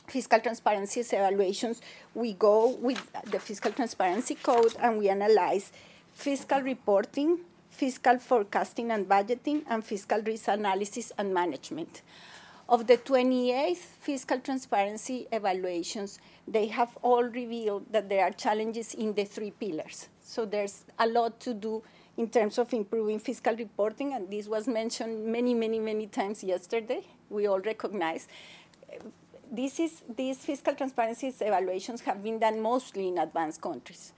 fiscal transparency evaluations, we go with the fiscal transparency code and we analyze fiscal reporting, fiscal forecasting and budgeting, and fiscal risk analysis and management. Of the 28 fiscal transparency evaluations, they have all revealed that there are challenges in the three pillars. So there's a lot to do in terms of improving fiscal reporting, and this was mentioned many, many, many times yesterday. We all recognize. This is, these fiscal transparency evaluations have been done mostly in advanced countries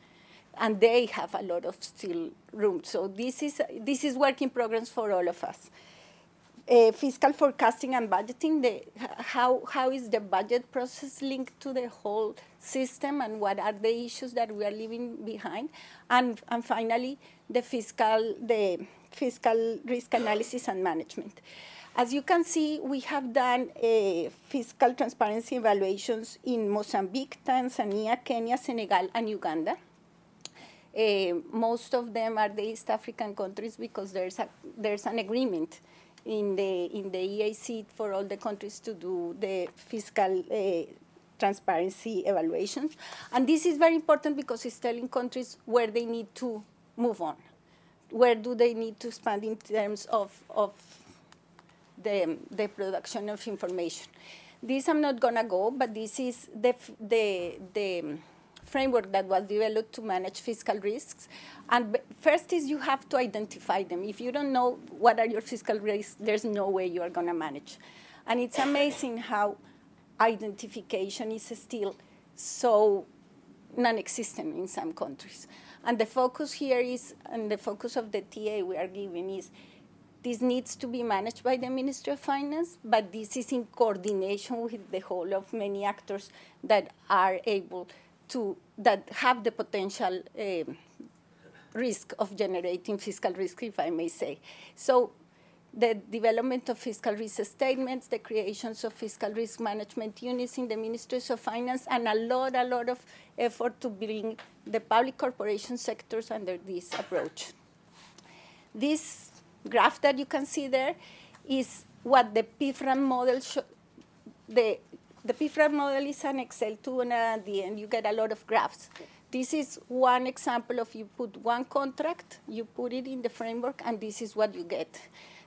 and they have a lot of still room. So this is, this is work in progress for all of us. Uh, fiscal forecasting and budgeting, the, how, how is the budget process linked to the whole system and what are the issues that we are leaving behind? And, and finally, the fiscal, the fiscal risk analysis and management. As you can see, we have done uh, fiscal transparency evaluations in Mozambique, Tanzania, Kenya, Senegal, and Uganda. Uh, most of them are the East African countries because there's a there's an agreement in the in the EAC for all the countries to do the fiscal uh, transparency evaluations, and this is very important because it's telling countries where they need to move on, where do they need to expand in terms of of the the production of information. This I'm not gonna go, but this is the the the framework that was developed to manage fiscal risks. And first is you have to identify them. If you don't know what are your fiscal risks, there's no way you are going to manage. And it's amazing how identification is still so non-existent in some countries. And the focus here is, and the focus of the TA we are giving is, This needs to be managed by the Ministry of Finance, but this is in coordination with the whole of many actors that are able to, that have the potential um, risk of generating fiscal risk, if I may say. So the development of fiscal risk statements, the creations of fiscal risk management units in the Ministries of Finance, and a lot, a lot of effort to bring the public corporation sectors under this approach. This graph that you can see there is what the PFRAM model the the PFRAM model is an Excel tool, and at the end you get a lot of graphs. This is one example of you put one contract, you put it in the framework, and this is what you get.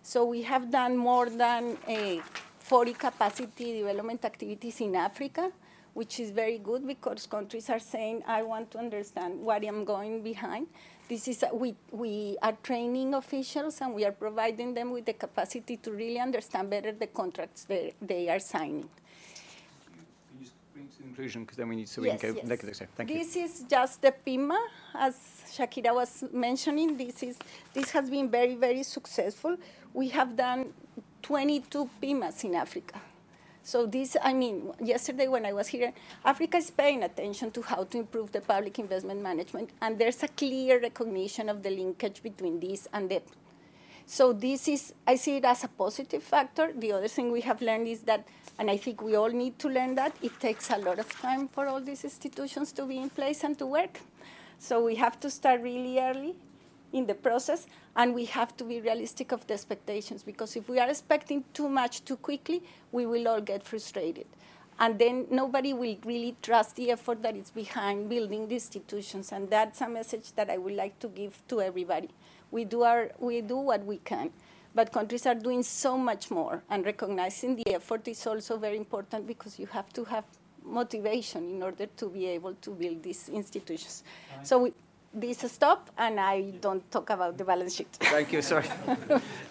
So we have done more than uh, 40 capacity development activities in Africa, which is very good because countries are saying, I want to understand what I'm going behind. This is, a, we, we are training officials and we are providing them with the capacity to really understand better the contracts they, they are signing conclusion because then we need so we yes, can go yes. negative. Thank this you. This is just the PIMA, as Shakira was mentioning. This is this has been very very successful. We have done 22 PIMAs in Africa. So this, I mean, yesterday when I was here, Africa is paying attention to how to improve the public investment management, and there's a clear recognition of the linkage between this and the so this is, I see it as a positive factor. The other thing we have learned is that, and I think we all need to learn that, it takes a lot of time for all these institutions to be in place and to work. So we have to start really early in the process, and we have to be realistic of the expectations, because if we are expecting too much too quickly, we will all get frustrated. And then nobody will really trust the effort that is behind building the institutions, and that's a message that I would like to give to everybody. We do, our, we do what we can. But countries are doing so much more, and recognizing the effort is also very important because you have to have motivation in order to be able to build these institutions. Right. So we, this stop, and I don't talk about the balance sheet. Thank you. Sorry.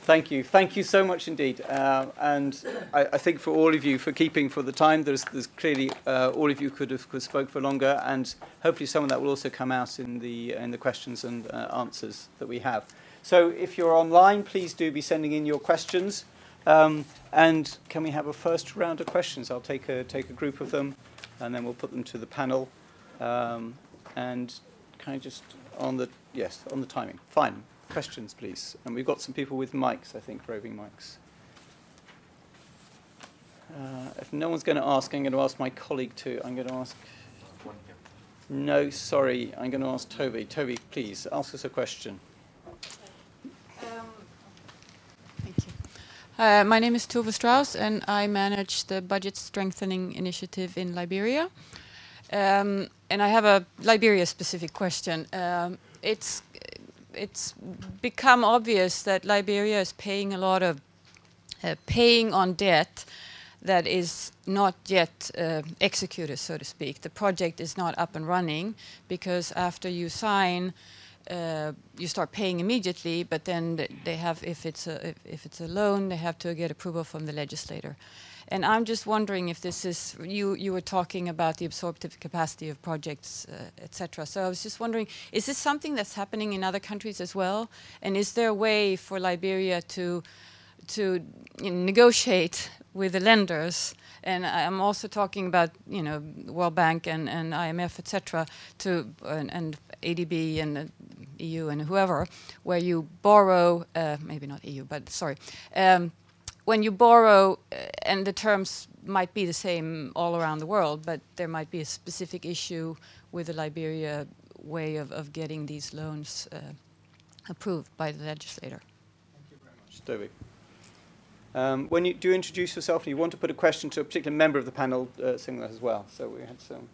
Thank you. Thank you so much indeed. Uh, and I, I, think for all of you for keeping for the time, there's, there's clearly uh, all of you could have could spoke for longer, and hopefully some of that will also come out in the in the questions and uh, answers that we have. So if you're online, please do be sending in your questions. Um, and can we have a first round of questions? I'll take a take a group of them, and then we'll put them to the panel. Um, and can I just, on the, yes, on the timing. Fine. Questions, please. And we've got some people with mics, I think, roving mics. Uh, if no one's going to ask, I'm going to ask my colleague to. I'm going to ask. No, sorry. I'm going to ask Tove. Tove, please ask us a question. Thank you. Uh, my name is Tove Strauss, and I manage the Budget Strengthening Initiative in Liberia. Um, and I have a Liberia-specific question. Um, it's it's become obvious that Liberia is paying a lot of uh, paying on debt that is not yet uh, executed, so to speak. The project is not up and running because after you sign, uh, you start paying immediately, but then they have, if it's a if, if it's a loan, they have to get approval from the legislator. And I'm just wondering if this is, you, you were talking about the absorptive capacity of projects, uh, etc. So I was just wondering, is this something that's happening in other countries as well? And is there a way for Liberia to, to negotiate with the lenders? And I'm also talking about, you know, World Bank and, and IMF, etc., to and, and ADB and EU and whoever, where you borrow, uh, maybe not EU, but sorry. Um, when you borrow, uh, and the terms might be the same all around the world, but there might be a specific issue with the Liberia way of, of getting these loans uh, approved by the legislator. Thank you very much, Tove. Um, when you do introduce yourself and you want to put a question to a particular member of the panel, uh, as well. So we had some.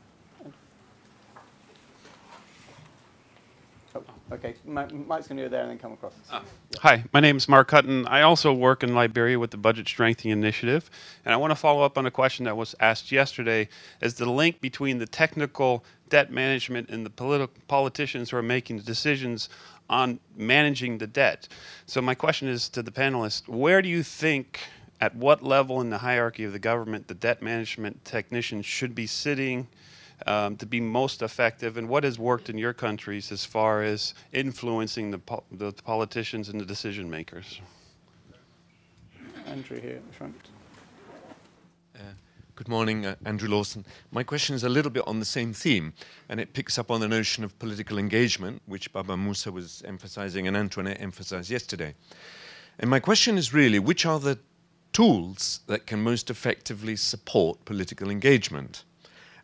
Oh, okay. Mike's going to go there and then come across. Ah. Hi, my name is Mark Hutton. I also work in Liberia with the Budget Strengthening Initiative, and I want to follow up on a question that was asked yesterday: Is the link between the technical debt management and the politi- politicians who are making the decisions on managing the debt? So my question is to the panelists: Where do you think? At what level in the hierarchy of the government the debt management technicians should be sitting um, to be most effective, and what has worked in your countries as far as influencing the, po- the politicians and the decision makers? Andrew here at the front. Uh, good morning, uh, Andrew Lawson. My question is a little bit on the same theme, and it picks up on the notion of political engagement, which Baba Musa was emphasizing and Antoinette emphasized yesterday. And my question is really which are the tools that can most effectively support political engagement?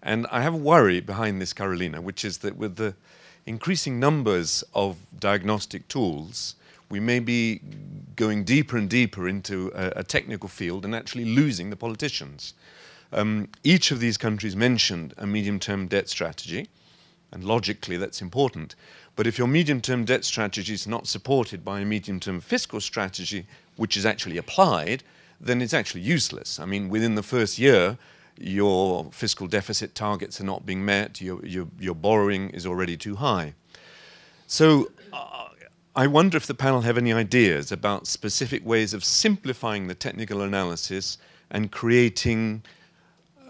And I have a worry behind this, Carolina, which is that with the increasing numbers of diagnostic tools, we may be going deeper and deeper into a, a technical field and actually losing the politicians. Um, each of these countries mentioned a medium term debt strategy, and logically that's important. But if your medium term debt strategy is not supported by a medium term fiscal strategy, which is actually applied, then it's actually useless. I mean, within the first year, your fiscal deficit targets are not being met, your, your, your borrowing is already too high. So uh, I wonder if the panel have any ideas about specific ways of simplifying the technical analysis and creating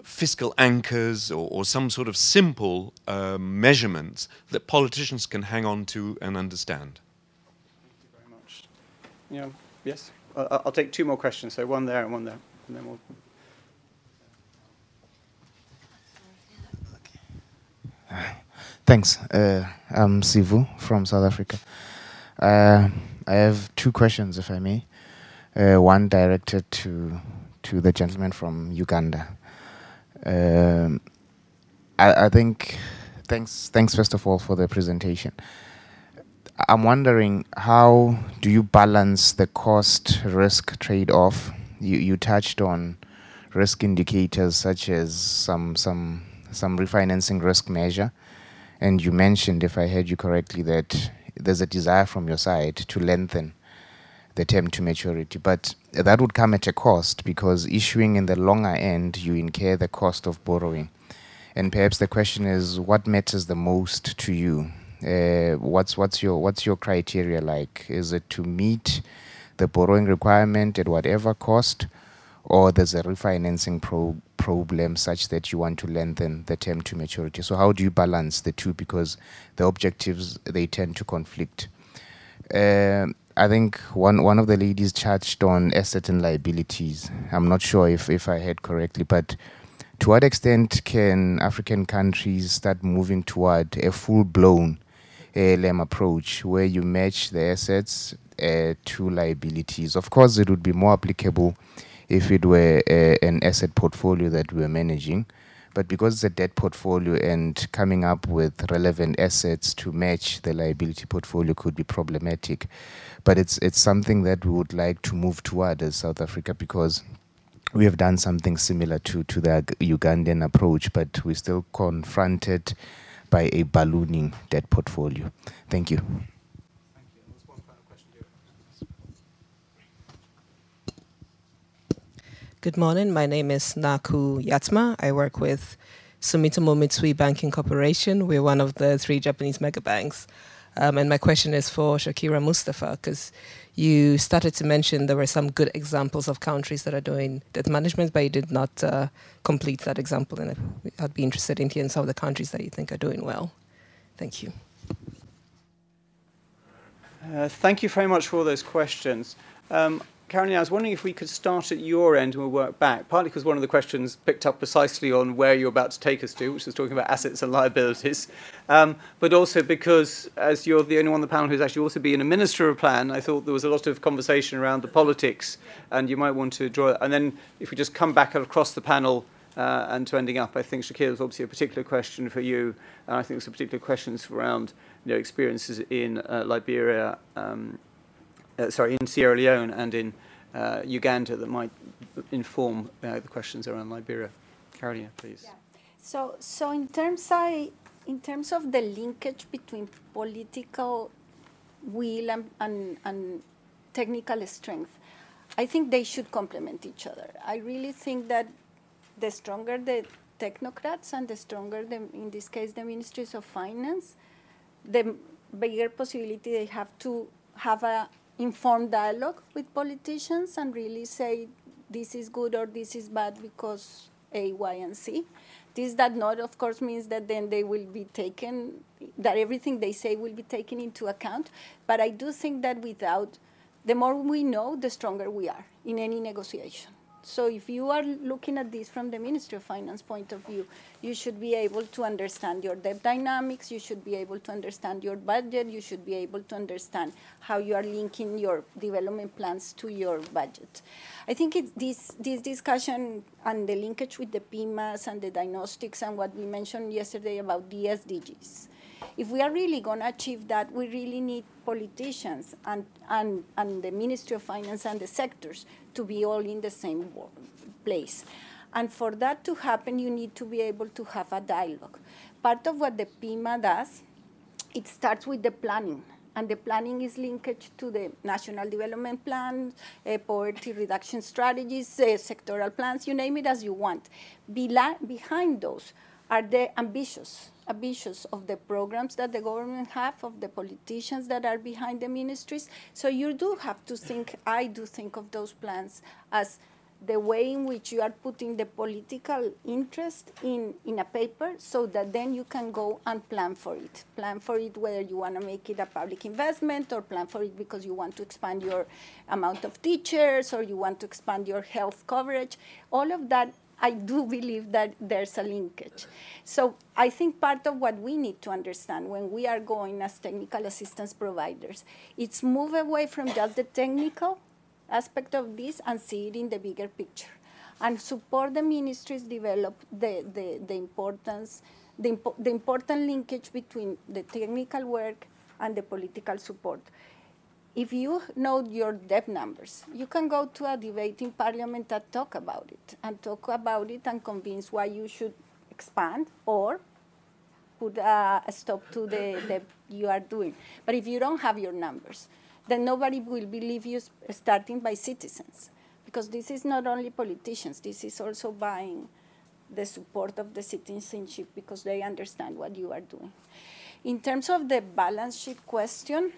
fiscal anchors or, or some sort of simple uh, measurements that politicians can hang on to and understand. Thank you very much. Yeah, yes? I'll, I'll take two more questions, so one there and one there, and then we'll... Thanks. Uh, I'm Sivu from South Africa. Uh, I have two questions, if I may. Uh, one directed to to the gentleman from Uganda. Um, I, I, think thanks thanks first of all for the presentation. I'm wondering how do you balance the cost risk trade off? You you touched on risk indicators such as some some some refinancing risk measure and you mentioned, if I heard you correctly, that there's a desire from your side to lengthen the term to maturity. But that would come at a cost because issuing in the longer end, you incur the cost of borrowing. And perhaps the question is, what matters the most to you? Uh, what's what's your what's your criteria like? Is it to meet the borrowing requirement at whatever cost, or there's a refinancing pro- problem such that you want to lengthen the term to maturity. So how do you balance the two? Because the objectives they tend to conflict. Uh, I think one one of the ladies touched on asset and liabilities. I'm not sure if if I heard correctly, but to what extent can African countries start moving toward a full blown ALM approach where you match the assets uh, to liabilities? Of course, it would be more applicable if it were a, an asset portfolio that we were managing. But because it's a debt portfolio and coming up with relevant assets to match the liability portfolio could be problematic. But it's it's something that we would like to move toward as South Africa because we have done something similar to, to the Ugandan approach, but we're still confronted by a ballooning debt portfolio. Thank you. Good morning. My name is Naku Yatma. I work with Sumitomo Mitsui Banking Corporation. We're one of the three Japanese mega banks. Um, and my question is for Shakira Mustapha, because you started to mention there were some good examples of countries that are doing debt management, but you did not uh, complete that example. And I'd be interested in hearing some of the countries that you think are doing well. Thank you. Uh, thank you very much for all those questions. Um, Caroline, I was wondering if we could start at your end and we'll work back, partly because one of the questions picked up precisely on where you're about to take us to, which is talking about assets and liabilities, um, but also because, as you're the only one on the panel who's actually also been a minister of plan, I thought there was a lot of conversation around the politics, and you might want to draw. And then, if we just come back across the panel uh, and to ending up, I think Shakir was obviously a particular question for you, and I think there's some particular questions around you know, experiences in uh, Liberia. Um, uh, sorry, in Sierra Leone and in uh, Uganda that might inform uh, the questions around Liberia. Carolina, please. Yeah. So, so in terms of in terms of the linkage between political will and, and, and technical strength, I think they should complement each other. I really think that the stronger the technocrats and the stronger, the, in this case, the ministries of finance, the bigger possibility they have to have a informed dialogue with politicians and really say this is good or this is bad because A, Y, and C. This that not, of course, means that then they will be taken, that everything they say will be taken into account. But I do think that without the more we know, the stronger we are in any negotiation. So if you are looking at this from the Ministry of Finance point of view, you should be able to understand your debt dynamics, you should be able to understand your budget, you should be able to understand how you are linking your development plans to your budget. I think it's this, this discussion and the linkage with the PIMAs and the diagnostics and what we mentioned yesterday about the SDGs. If we are really going to achieve that, we really need politicians and, and, and the Ministry of Finance and the sectors to be all in the same place. And for that to happen, you need to be able to have a dialogue. Part of what the PIMA does, it starts with the planning. And the planning is linked to the national development plan, uh, poverty reduction strategies, uh, sectoral plans, you name it as you want. Bela behind those are the ambitious ambitious of the programs that the government have, of the politicians that are behind the ministries. So you do have to think, I do think of those plans as the way in which you are putting the political interest in, in a paper so that then you can go and plan for it. Plan for it whether you want to make it a public investment or plan for it because you want to expand your amount of teachers or you want to expand your health coverage. All of that I do believe that there's a linkage. So I think part of what we need to understand when we are going as technical assistance providers, it's move away from just the technical aspect of this and see it in the bigger picture and support the ministries develop the, the, the importance, the, impo the important linkage between the technical work and the political support if you know your debt numbers, you can go to a debate in parliament and talk about it, and talk about it and convince why you should expand or put a, a stop to the debt you are doing. But if you don't have your numbers, then nobody will believe you starting by citizens. Because this is not only politicians, this is also buying the support of the citizenship because they understand what you are doing. In terms of the balance sheet question,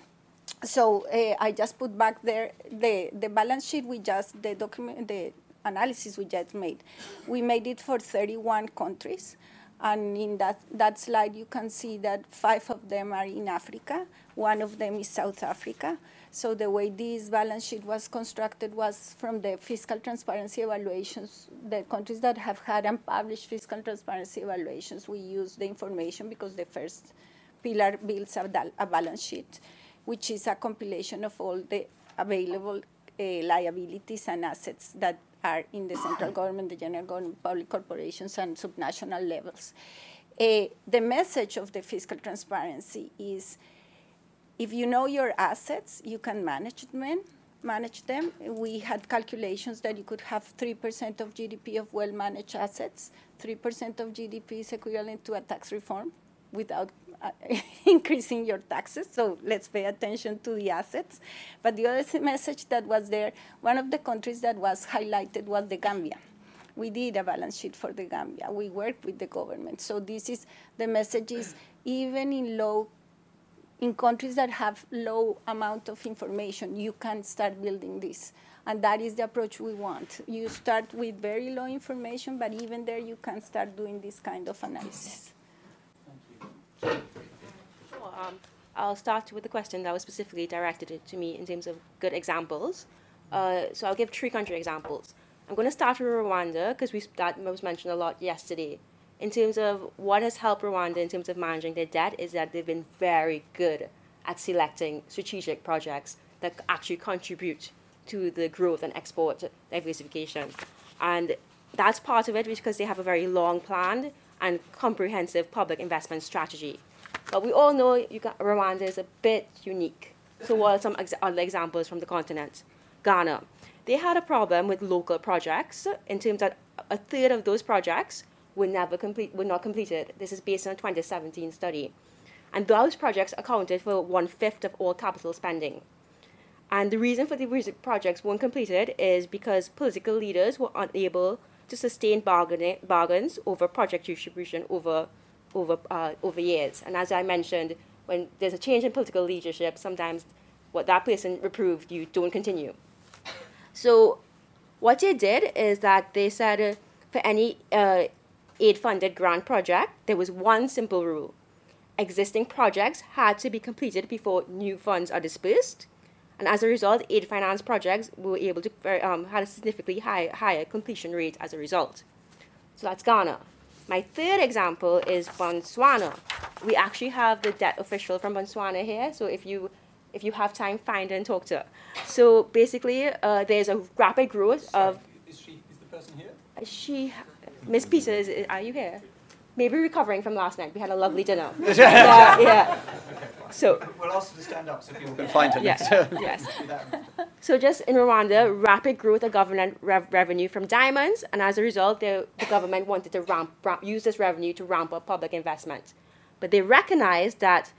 so uh, I just put back there the, the balance sheet we just, the document, the analysis we just made. We made it for 31 countries. And in that, that slide, you can see that five of them are in Africa. One of them is South Africa. So the way this balance sheet was constructed was from the fiscal transparency evaluations. The countries that have had unpublished fiscal transparency evaluations, we use the information because the first pillar builds a, a balance sheet which is a compilation of all the available uh, liabilities and assets that are in the central government, the general government, public corporations, and subnational levels. Uh, the message of the fiscal transparency is if you know your assets, you can manage them. Manage them. We had calculations that you could have 3% of GDP of well managed assets. 3% of GDP is equivalent to a tax reform without uh, increasing your taxes. So let's pay attention to the assets. But the other message that was there, one of the countries that was highlighted was the Gambia. We did a balance sheet for the Gambia. We worked with the government. So this is the message is even in low in countries that have low amount of information, you can start building this. And that is the approach we want. You start with very low information, but even there you can start doing this kind of analysis. Sure. Um, I'll start with the question that was specifically directed to me in terms of good examples. Uh, so I'll give three country examples. I'm going to start with Rwanda because we that was mentioned a lot yesterday. In terms of what has helped Rwanda in terms of managing their debt is that they've been very good at selecting strategic projects that actually contribute to the growth and export diversification. And that's part of it because they have a very long plan and comprehensive public investment strategy. But we all know Rwanda is a bit unique. So what are some ex other examples from the continent? Ghana. They had a problem with local projects in terms that a third of those projects were never complete, were not completed. This is based on a 2017 study. And those projects accounted for one-fifth of all capital spending. And the reason for the projects weren't completed is because political leaders were unable to sustain bargains over project distribution over, over, uh, over years. And as I mentioned, when there's a change in political leadership, sometimes what that person reproved, you don't continue. So what they did is that they said uh, for any uh, aid-funded grant project, there was one simple rule. Existing projects had to be completed before new funds are dispersed, And as a result, aid finance projects were able to um, had a significantly high, higher completion rate as a result. So that's Ghana. My third example is Botswana. We actually have the debt official from Botswana here. So if you if you have time, find and talk to her. So basically, uh, there's a rapid growth Sorry, of. Is she is the person here? She, Miss Peters, are you here? Maybe recovering from last night. We had a lovely dinner. yeah, yeah. So we'll ask her to stand up so people can find her. Yes, next. yes. So just in Rwanda, rapid growth of government rev- revenue from diamonds, and as a result, the, the government wanted to ramp, ramp, use this revenue to ramp up public investment. But they recognized that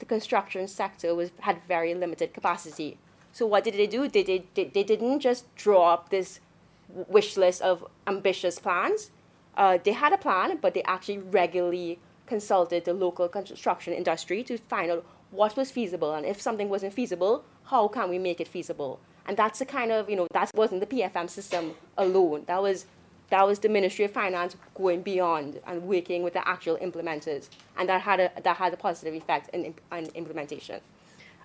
the construction sector was, had very limited capacity. So what did they do? They, they, they, they didn't just draw up this wish list of ambitious plans. Uh, they had a plan, but they actually regularly consulted the local construction industry to find out what was feasible, and if something wasn't feasible, how can we make it feasible? And that's the kind of, you know, that wasn't the PFM system alone. That was, that was the Ministry of Finance going beyond and working with the actual implementers. And that had a, that had a positive effect in, in implementation.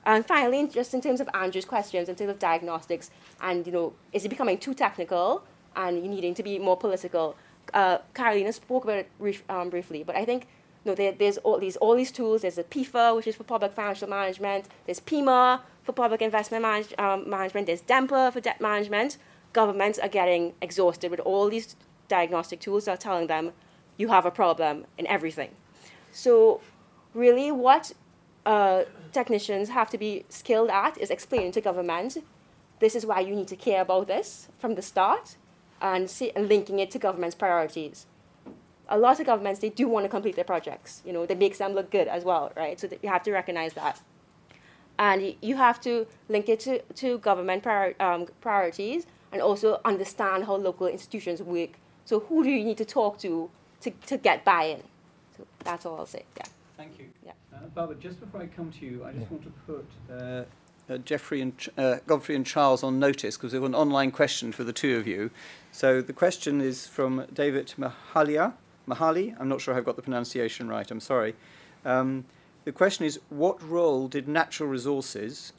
And finally, just in terms of Andrew's questions, in terms of diagnostics, and, you know, is it becoming too technical and needing to be more political? Uh, Carolina spoke about it um, briefly, but I think no, there, there's all these all these tools. There's the PEFA, which is for public financial management. There's PIMA for public investment manage, um, management. There's DEMPA for debt management. Governments are getting exhausted with all these diagnostic tools that are telling them you have a problem in everything. So, really, what uh, technicians have to be skilled at is explaining to government this is why you need to care about this from the start and, see, and linking it to government's priorities a lot of governments they do want to complete their projects. You know, that makes them look good as well, right? So you have to recognize that, and you have to link it to, to government prior, um, priorities and also understand how local institutions work. So who do you need to talk to to, to get buy-in? So that's all I'll say. Yeah. Thank you. Yeah. Uh, Barbara, just before I come to you, I just yeah. want to put. Uh, uh, Jeffrey and uh, Godfrey and Charles on notice because have an online question for the two of you. So the question is from David Mahalia. Mahali. I'm not sure I've got the pronunciation right. I'm sorry. Um, the question is, what role did natural resources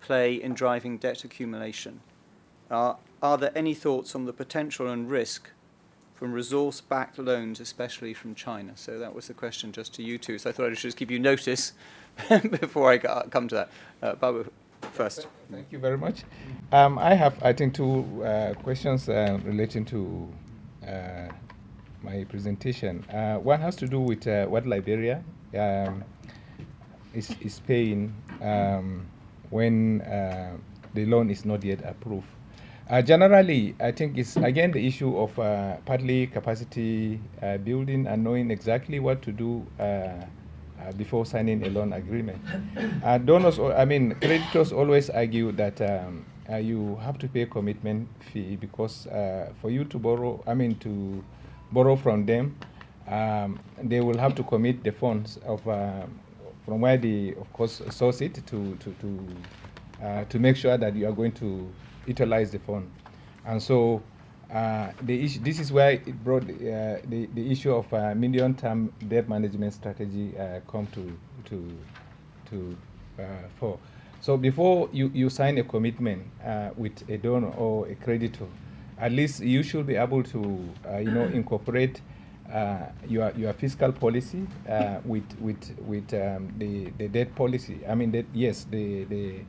play in driving debt accumulation? Uh, are there any thoughts on the potential and risk from resource-backed loans, especially from China? So that was the question just to you two. So I thought I should just give you notice before I come to that. Uh, first. Thank you very much. Um, I have, I think, two uh, questions uh, relating to uh, my presentation. Uh, one has to do with uh, what Liberia um, is, is paying um, when uh, the loan is not yet approved. Generally, I think it's again the issue of partly capacity building and knowing exactly what to do before signing a loan agreement. donors, I mean, creditors always argue that um, you have to pay a commitment fee because for you to borrow, I mean, to borrow from them, um, they will have to commit the funds of uh, from where they, of course, source it to to to uh, to make sure that you are going to utilize the fund, and so. Uh, the issue, this is where it brought uh, the, the issue of uh, medium-term debt management strategy uh, come to to to for. So before you, you sign a commitment with a donor or a creditor, at least you should be able to, uh, you know, incorporate uh, your your fiscal policy uh, with with with um, the the debt policy. I mean, that yes, the the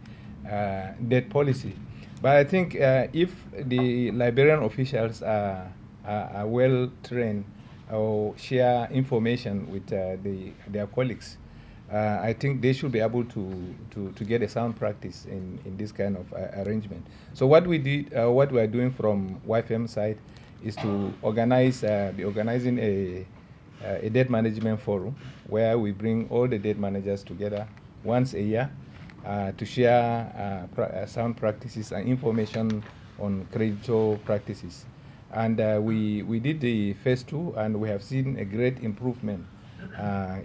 uh, debt policy. But I think uh, if the Liberian officials are, are, are well trained or share information with uh, the their colleagues, uh, I think they should be able to, to, to get a sound practice in, in this kind of uh, arrangement. So what we did, uh, what we are doing from WAIFEM side is to organize, uh, be organizing a, a debt management forum where we bring all the debt managers together once a year to share pra sound practices and information on creditor practices. And we, we did the phase two and we have seen a great improvement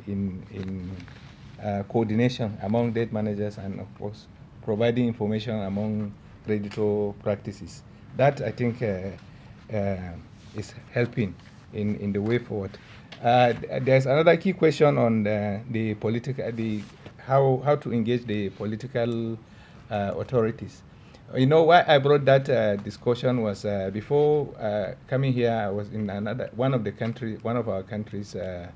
in, in uh, coordination among debt managers and, of course, providing information among creditor practices. That, I think, uh, uh, is helping in, in the way forward. Uh, there's another key question on the, the political, the how how to engage the political uh, authorities. You know why I brought that uh, discussion was uh, before uh, coming here. I was in another one of the country, one of our countries, uh,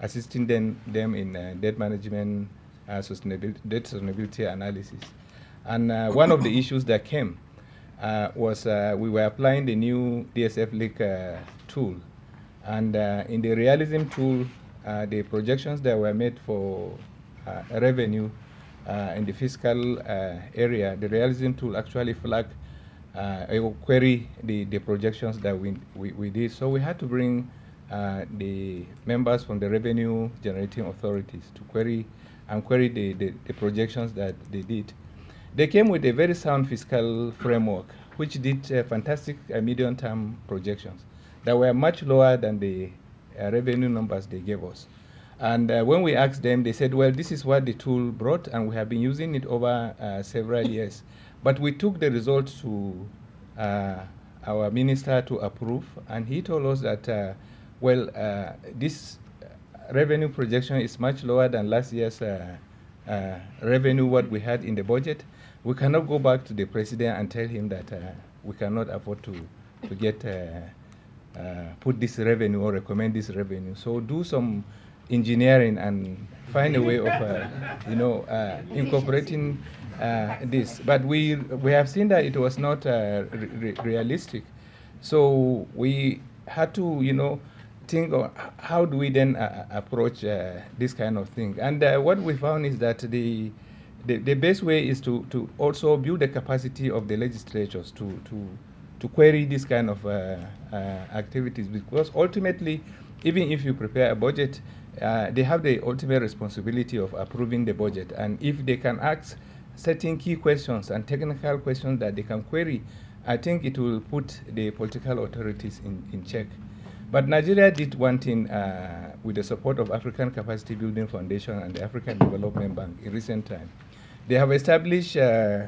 assisting them them in uh, debt management, sustainability, debt sustainability analysis, and one of the issues that came was we were applying the new DSF LIC tool, and in the realism tool, the projections that were made for revenue uh, in the fiscal uh, area, the realism tool actually flag uh, query the, the projections that we, we, we did. So we had to bring uh, the members from the revenue generating authorities to query and query the, the, the, projections that they did. They came with a very sound fiscal framework, which did uh, fantastic uh, medium term projections that were much lower than the revenue numbers they gave us. And uh, when we asked them, they said, well, this is what the tool brought, and we have been using it over uh, several years. But we took the results to uh, our minister to approve, and he told us that, uh, well, uh, this revenue projection is much lower than last year's uh, revenue, what we had in the budget. We cannot go back to the president and tell him that we cannot afford to, to get put this revenue or recommend this revenue. So do some engineering and find a way of, uh, you know, uh, incorporating uh, this. But we we have seen that it was not uh, re realistic, so we had to, you know, think of how do we then uh, approach uh, this kind of thing. And what we found is that the the, the best way is to, to also build the capacity of the legislatures to, to, to query this kind of activities because ultimately, even if you prepare a budget, uh, they have the ultimate responsibility of approving the budget. And if they can ask certain key questions and technical questions that they can query, I think it will put the political authorities in, in check. But Nigeria did one thing uh, with the support of African Capacity Building Foundation and the African Development Bank in recent time. They have established uh,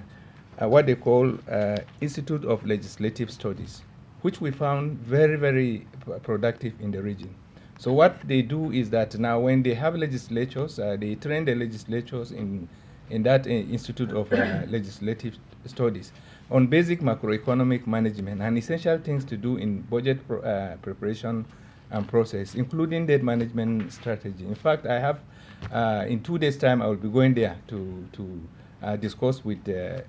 uh, what they call uh, Institute of Legislative Studies, which we found very, very productive in the region. So what they do is that now when they have legislatures, uh, they train the legislatures in, in that uh, Institute of uh, Legislative Studies on basic macroeconomic management and essential things to do in budget pro, uh, preparation and process, including debt management strategy. In fact, I have, uh, in two days' time, I will be going there to, to uh, discuss with the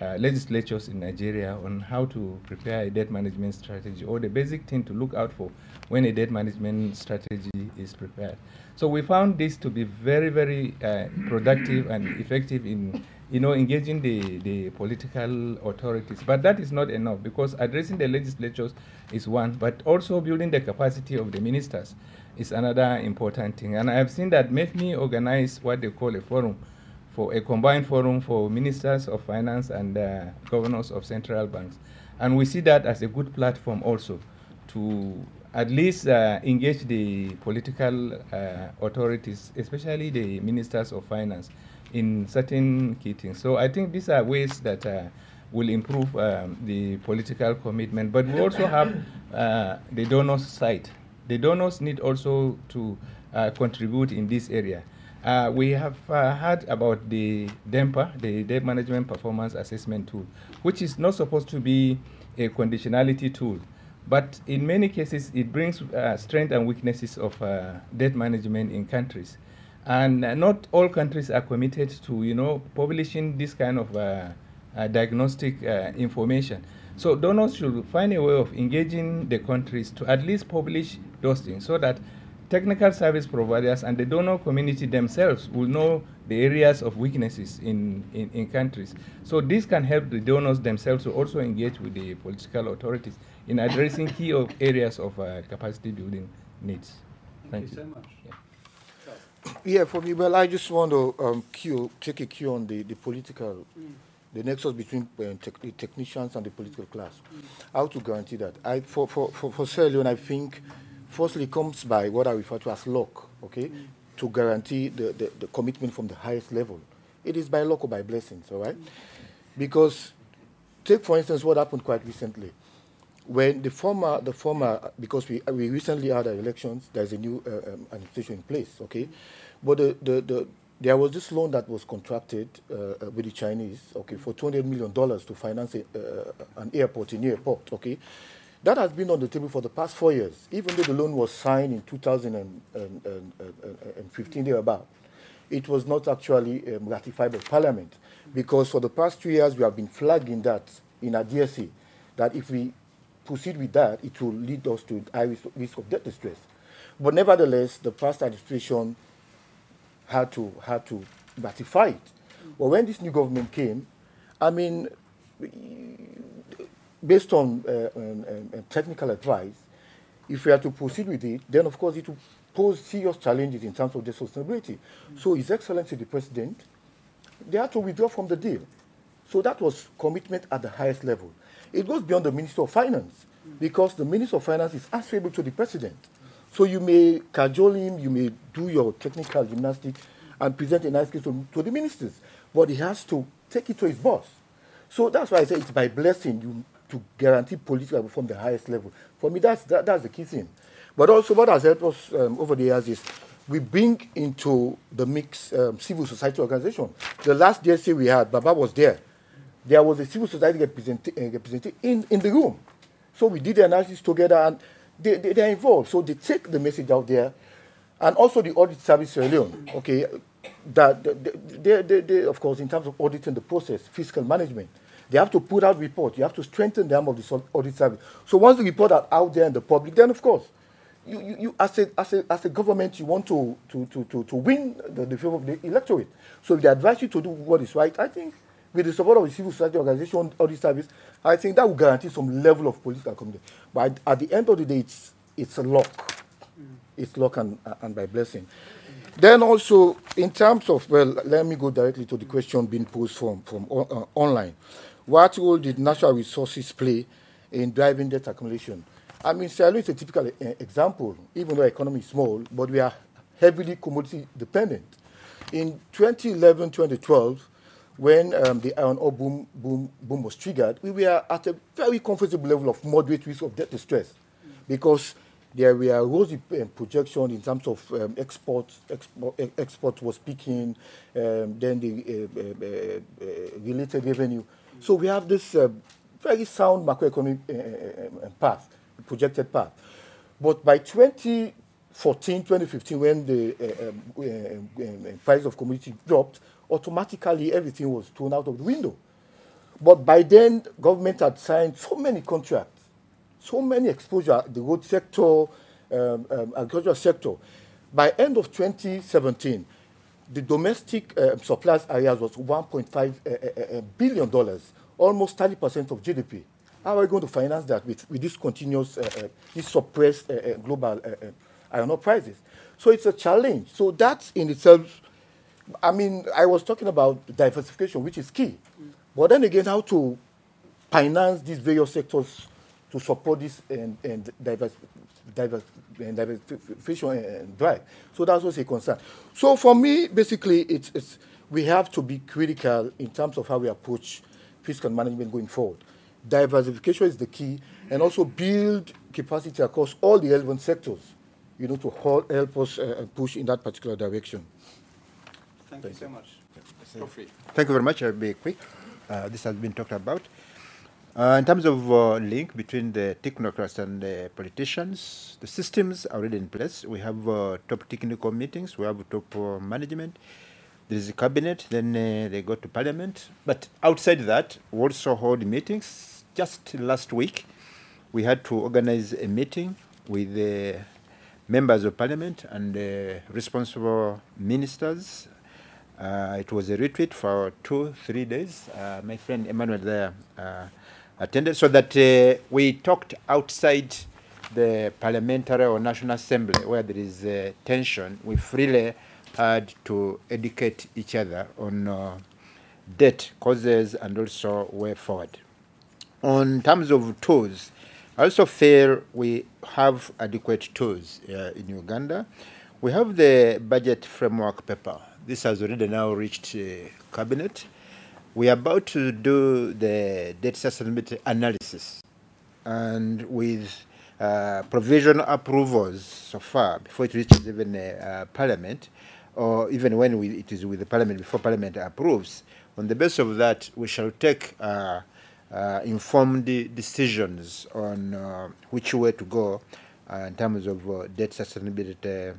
uh, legislatures in Nigeria on how to prepare a debt management strategy or the basic thing to look out for when a debt management strategy is prepared. So we found this to be very, very uh, productive and effective in you know, engaging the, the political authorities. But that is not enough because addressing the legislatures is one, but also building the capacity of the ministers is another important thing. And I have seen that MEFMI organize what they call a forum for a combined forum for ministers of finance and uh, governors of central banks. And we see that as a good platform also to at least uh, engage the political uh, authorities, especially the ministers of finance, in certain key things. So I think these are ways that uh, will improve um, the political commitment. But we also have uh, the donors side. The donors need also to uh, contribute in this area. Uh, we have uh, heard about the DEMPA, the Debt Management Performance Assessment Tool, which is not supposed to be a conditionality tool. But in many cases, it brings uh, strengths and weaknesses of uh, debt management in countries. And uh, not all countries are committed to, you know, publishing this kind of uh, diagnostic information. So donors should find a way of engaging the countries to at least publish those things so that technical service providers and the donor community themselves will know the areas of weaknesses in, in, in, countries. So this can help the donors themselves to also engage with the political authorities in addressing key of areas of uh, capacity building needs. Thank, Thank you. you. so much. Yeah. yeah. for me, well, I just want to um, cue, take a cue on the, the political, mm. the nexus between uh, tech, the technicians and the political class. Mm. How to guarantee that? I, for, for, for, for Sierra Leone, I think firstly comes by what I refer to as luck, okay, mm. to guarantee the, the, the, commitment from the highest level. It is by luck or by blessings, all right? Mm. Because take, for instance, what happened quite recently. When the former, the former, because we, we recently had elections, there's a new uh, um, administration in place, okay? But the, the, the, there was this loan that was contracted uh, with the Chinese, okay, for $200 million to finance a, uh, an airport, a new airport, okay. That has been on the table for the past four years, even though the loan was signed in 2015 thereabout. It was not actually um, ratified by Parliament because for the past two years we have been flagging that in our DSC, that if we proceed with that, it will lead us to high risk, of debt distress. But nevertheless, the past administration had to had to ratify it. But when this new government came, I mean, based on uh, um, um, technical advice, if we are to proceed with it, then of course it will pose serious challenges in terms of the sustainability. Mm -hmm. So His Excellency the President, they had to withdraw from the deal. So that was commitment at the highest level. It goes beyond the Minister of Finance, because the Minister of Finance is answerable to the President. So you may cajole him, you may do your technical gymnastics and present a nice case to, to the ministers, but he has to take it to his boss. So that's why I say it's by blessing you to guarantee political from the highest level. For me, that's, that, that's the key thing. But also what has helped us um, over the years is we bring into the mix um, civil society organization. The last DSC we had, Baba was there. There was a civil society representative uh, represent in, in the room. So we did the analysis together and they, they, they're involved. So they take the message out there. And also the audit service Sierra Leone, okay, that they, they, they, of course, in terms of auditing the process, fiscal management, they have to put out reports. You have to strengthen the arm of the audit service. So once the report are out there in the public, then of course, you, you, you as, a, as, a, as a government, you want to, to, to, to, to win the, the favor of the electorate. So if they advise you to do what is right, I think with the support of the civil society organization, audit service, I think that will guarantee some level of political commitment. But at the end of the day, it's, it's a lock. Mm. It's luck and, and by blessing. Mm. Then also, in terms of, well, let me go directly to the question being posed from, from uh, online. What role did natural resources play in driving debt accumulation? I mean, Sierra Leone is a typical uh, example, even though the economy is small, but we are heavily commodity dependent. In 2011, 2012, when um, the iron ore boom, boom, boom was triggered, we were at a very comfortable level of moderate risk of debt distress mm. because there were rosy um, projections in terms of um, export, was peaking, um, then the uh, uh, uh, related revenue. Mm. So we have this uh, very sound macroeconomic uh, uh, path, projected path. But by 2014, 2015, when the um, price of commodity dropped, automatically everything was thrown out of the window. But by then, government had signed so many contracts, so many exposure, the road sector, um, um, agricultural sector. By end of 2017, the domestic uh, supplies areas was 1.5 uh, uh, uh, billion dollars, almost 30% of GDP. How are we going to finance that with, with this continuous, uh, uh, this suppressed global iron ore prices? So it's a challenge. So that in itself I mean, I was talking about diversification, which is key. Mm. But then again, how to finance these various sectors to support this and, and diverse, and diversification and drive. So that's also a concern. So for me, basically, it's, it's, we have to be critical in terms of how we approach fiscal management going forward. Diversification is the key, and also build capacity across all the relevant sectors, you know, to help us uh, push in that particular direction. Thank, Thank you so much. Thank you very much. I'll be quick. Uh, this has been talked about. Uh, in terms of uh, link between the technocrats and the politicians, the systems are already in place. We have uh, top technical meetings, we have top uh, management, there is a cabinet, then uh, they go to parliament. But outside that, we also hold meetings. Just last week, we had to organize a meeting with the members of parliament and responsible ministers uh, it was a retreat for two, three days. Uh, my friend Emmanuel there uh, attended, so that uh, we talked outside the parliamentary or national assembly where there is uh, tension. We freely had to educate each other on uh, debt causes and also way forward. On terms of tools, I also feel we have adequate tools in Uganda. We have the budget framework paper this has already now reached uh, cabinet. We are about to do the debt sustainability analysis, and with uh, provisional approvals so far, before it reaches even uh, Parliament, or even when we, it is with the parliament, before parliament approves, on the basis of that, we shall take uh, uh, informed decisions on uh, which way to go uh, in terms of uh, debt sustainability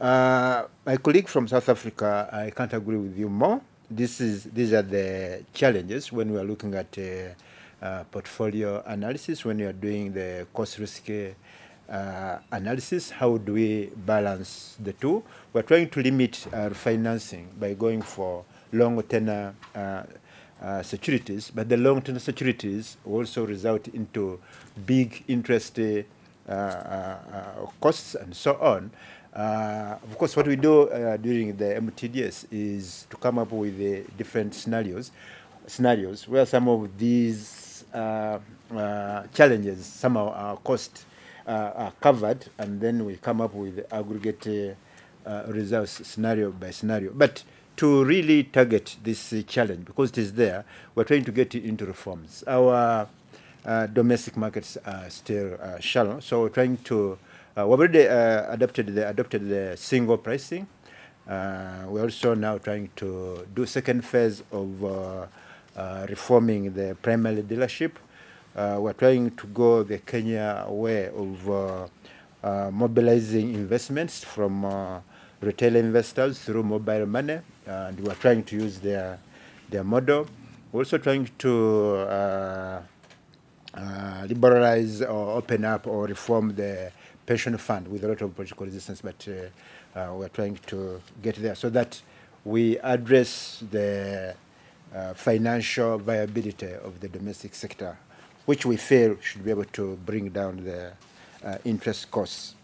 uh, my colleague from South Africa, I can't agree with you more. This is, these are the challenges when we are looking at portfolio analysis, when we are doing the cost risk uh, analysis. How do we balance the two? We're trying to limit our financing by going for long tenor uh, uh, securities, but the long tenor securities also result into big interest uh, uh, uh, costs and so on. Of course, what we do during the MTDS is to come up with different scenarios, scenarios where some of these challenges, some of our cost uh, are covered, and then we come up with aggregate uh, results scenario by scenario. But to really target this uh, challenge, because it is there, we're trying to get into reforms. Our uh, domestic markets are still uh, shallow, so we're trying to. Uh, we've already adopted the adopted the single pricing. we're also now trying to do second phase of reforming the primary dealership uh, we're trying to go the Kenya way of uh, uh, mobilizing investments from retail investors through mobile money, and we're trying to use their their model. We're also trying to uh, liberalize or open up or reform the pension fund with a lot of political resistance, but uh, uh, we're trying to get there so that we address the uh, financial viability of the domestic sector which we feel should be able to bring down the interest costs.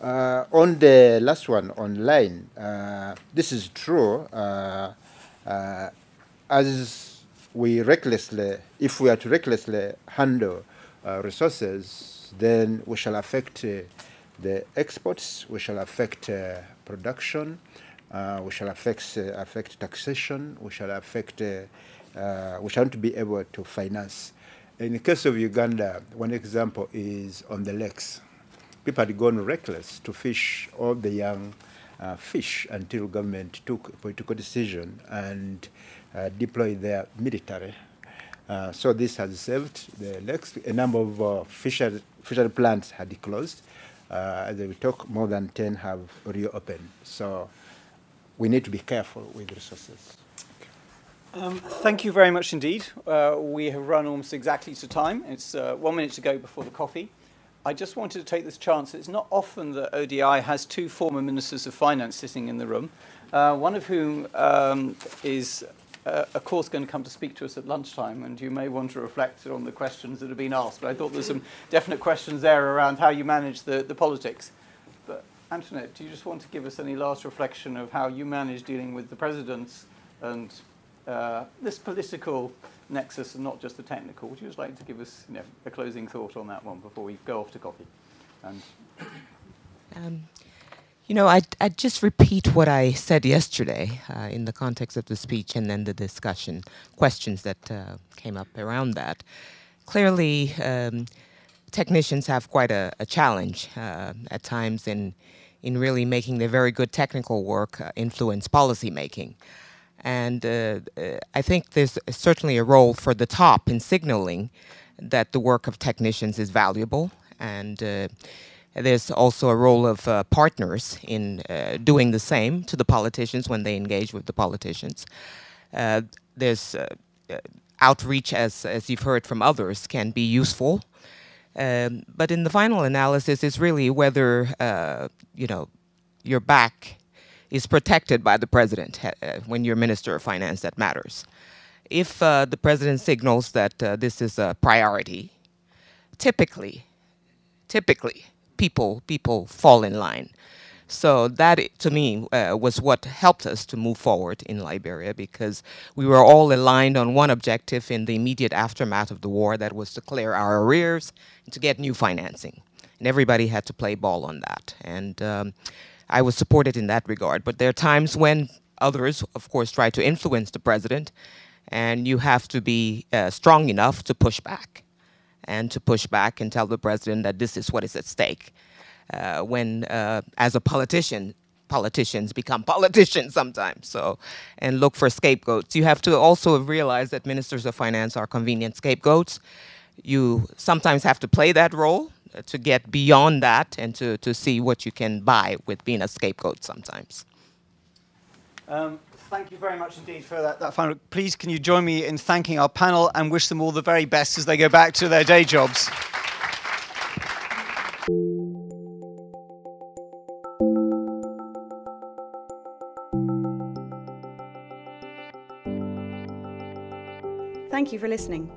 Uh, on the last one, online, uh, this is true. Uh, as we recklessly, if we are to recklessly handle resources, then we shall affect the exports, we shall affect production, we shall affect, affect taxation, we shall affect, we shall not be able to finance in the case of Uganda, one example is on the lakes. People had gone reckless to fish all the young uh, fish until government took a political decision and uh, deployed their military. Uh, so this has saved the lakes. A number of uh, fishery plants had closed. Uh, as we talk, more than 10 have reopened. So we need to be careful with resources. Um, thank you very much indeed. Uh, we have run almost exactly to time. It's uh, one minute to go before the coffee. I just wanted to take this chance. It's not often that ODI has two former ministers of finance sitting in the room, uh, one of whom um, is, uh, of course, going to come to speak to us at lunchtime, and you may want to reflect on the questions that have been asked. But I thought there's some definite questions there around how you manage the, the politics. But Antoinette, do you just want to give us any last reflection of how you manage dealing with the presidents and uh, this political nexus and not just the technical. Would you just like to give us you know, a closing thought on that one before we go off to coffee? And um, you know, I'd, I'd, just repeat what I said yesterday uh, in the context of the speech and then the discussion, questions that uh, came up around that. Clearly, um, technicians have quite a, a challenge uh, at times in, in really making their very good technical work uh, influence policy making. And uh, uh, I think there's certainly a role for the top in signaling that the work of technicians is valuable. And there's also a role of uh, partners in uh, doing the same to the politicians when they engage with the politicians. Uh, there's outreach, as, as you've heard from others, can be useful. Um, but in the final analysis, it's really whether you know your back is protected by the president uh, when you're minister of finance that matters. If uh, the president signals that uh, this is a priority, typically, typically, people people fall in line. So that, to me, uh, was what helped us to move forward in Liberia because we were all aligned on one objective in the immediate aftermath of the war that was to clear our arrears and to get new financing. And everybody had to play ball on that. And um, I was supported in that regard. But there are times when others, of course, try to influence the president, and you have to be uh, strong enough to push back and to push back and tell the president that this is what is at stake. Uh, when, uh, as a politician, politicians become politicians sometimes. So, and look for scapegoats. You have to also realize that ministers of finance are convenient scapegoats. You sometimes have to play that role to get beyond that and to, to see what you can buy with being a scapegoat sometimes. Um, thank you very much indeed for that, that final. Please, can you join me in thanking our panel and wish them all the very best as they go back to their day jobs. Thank you for listening.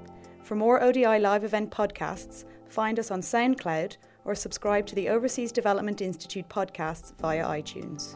For more ODI live event podcasts, find us on SoundCloud or subscribe to the Overseas Development Institute podcasts via iTunes.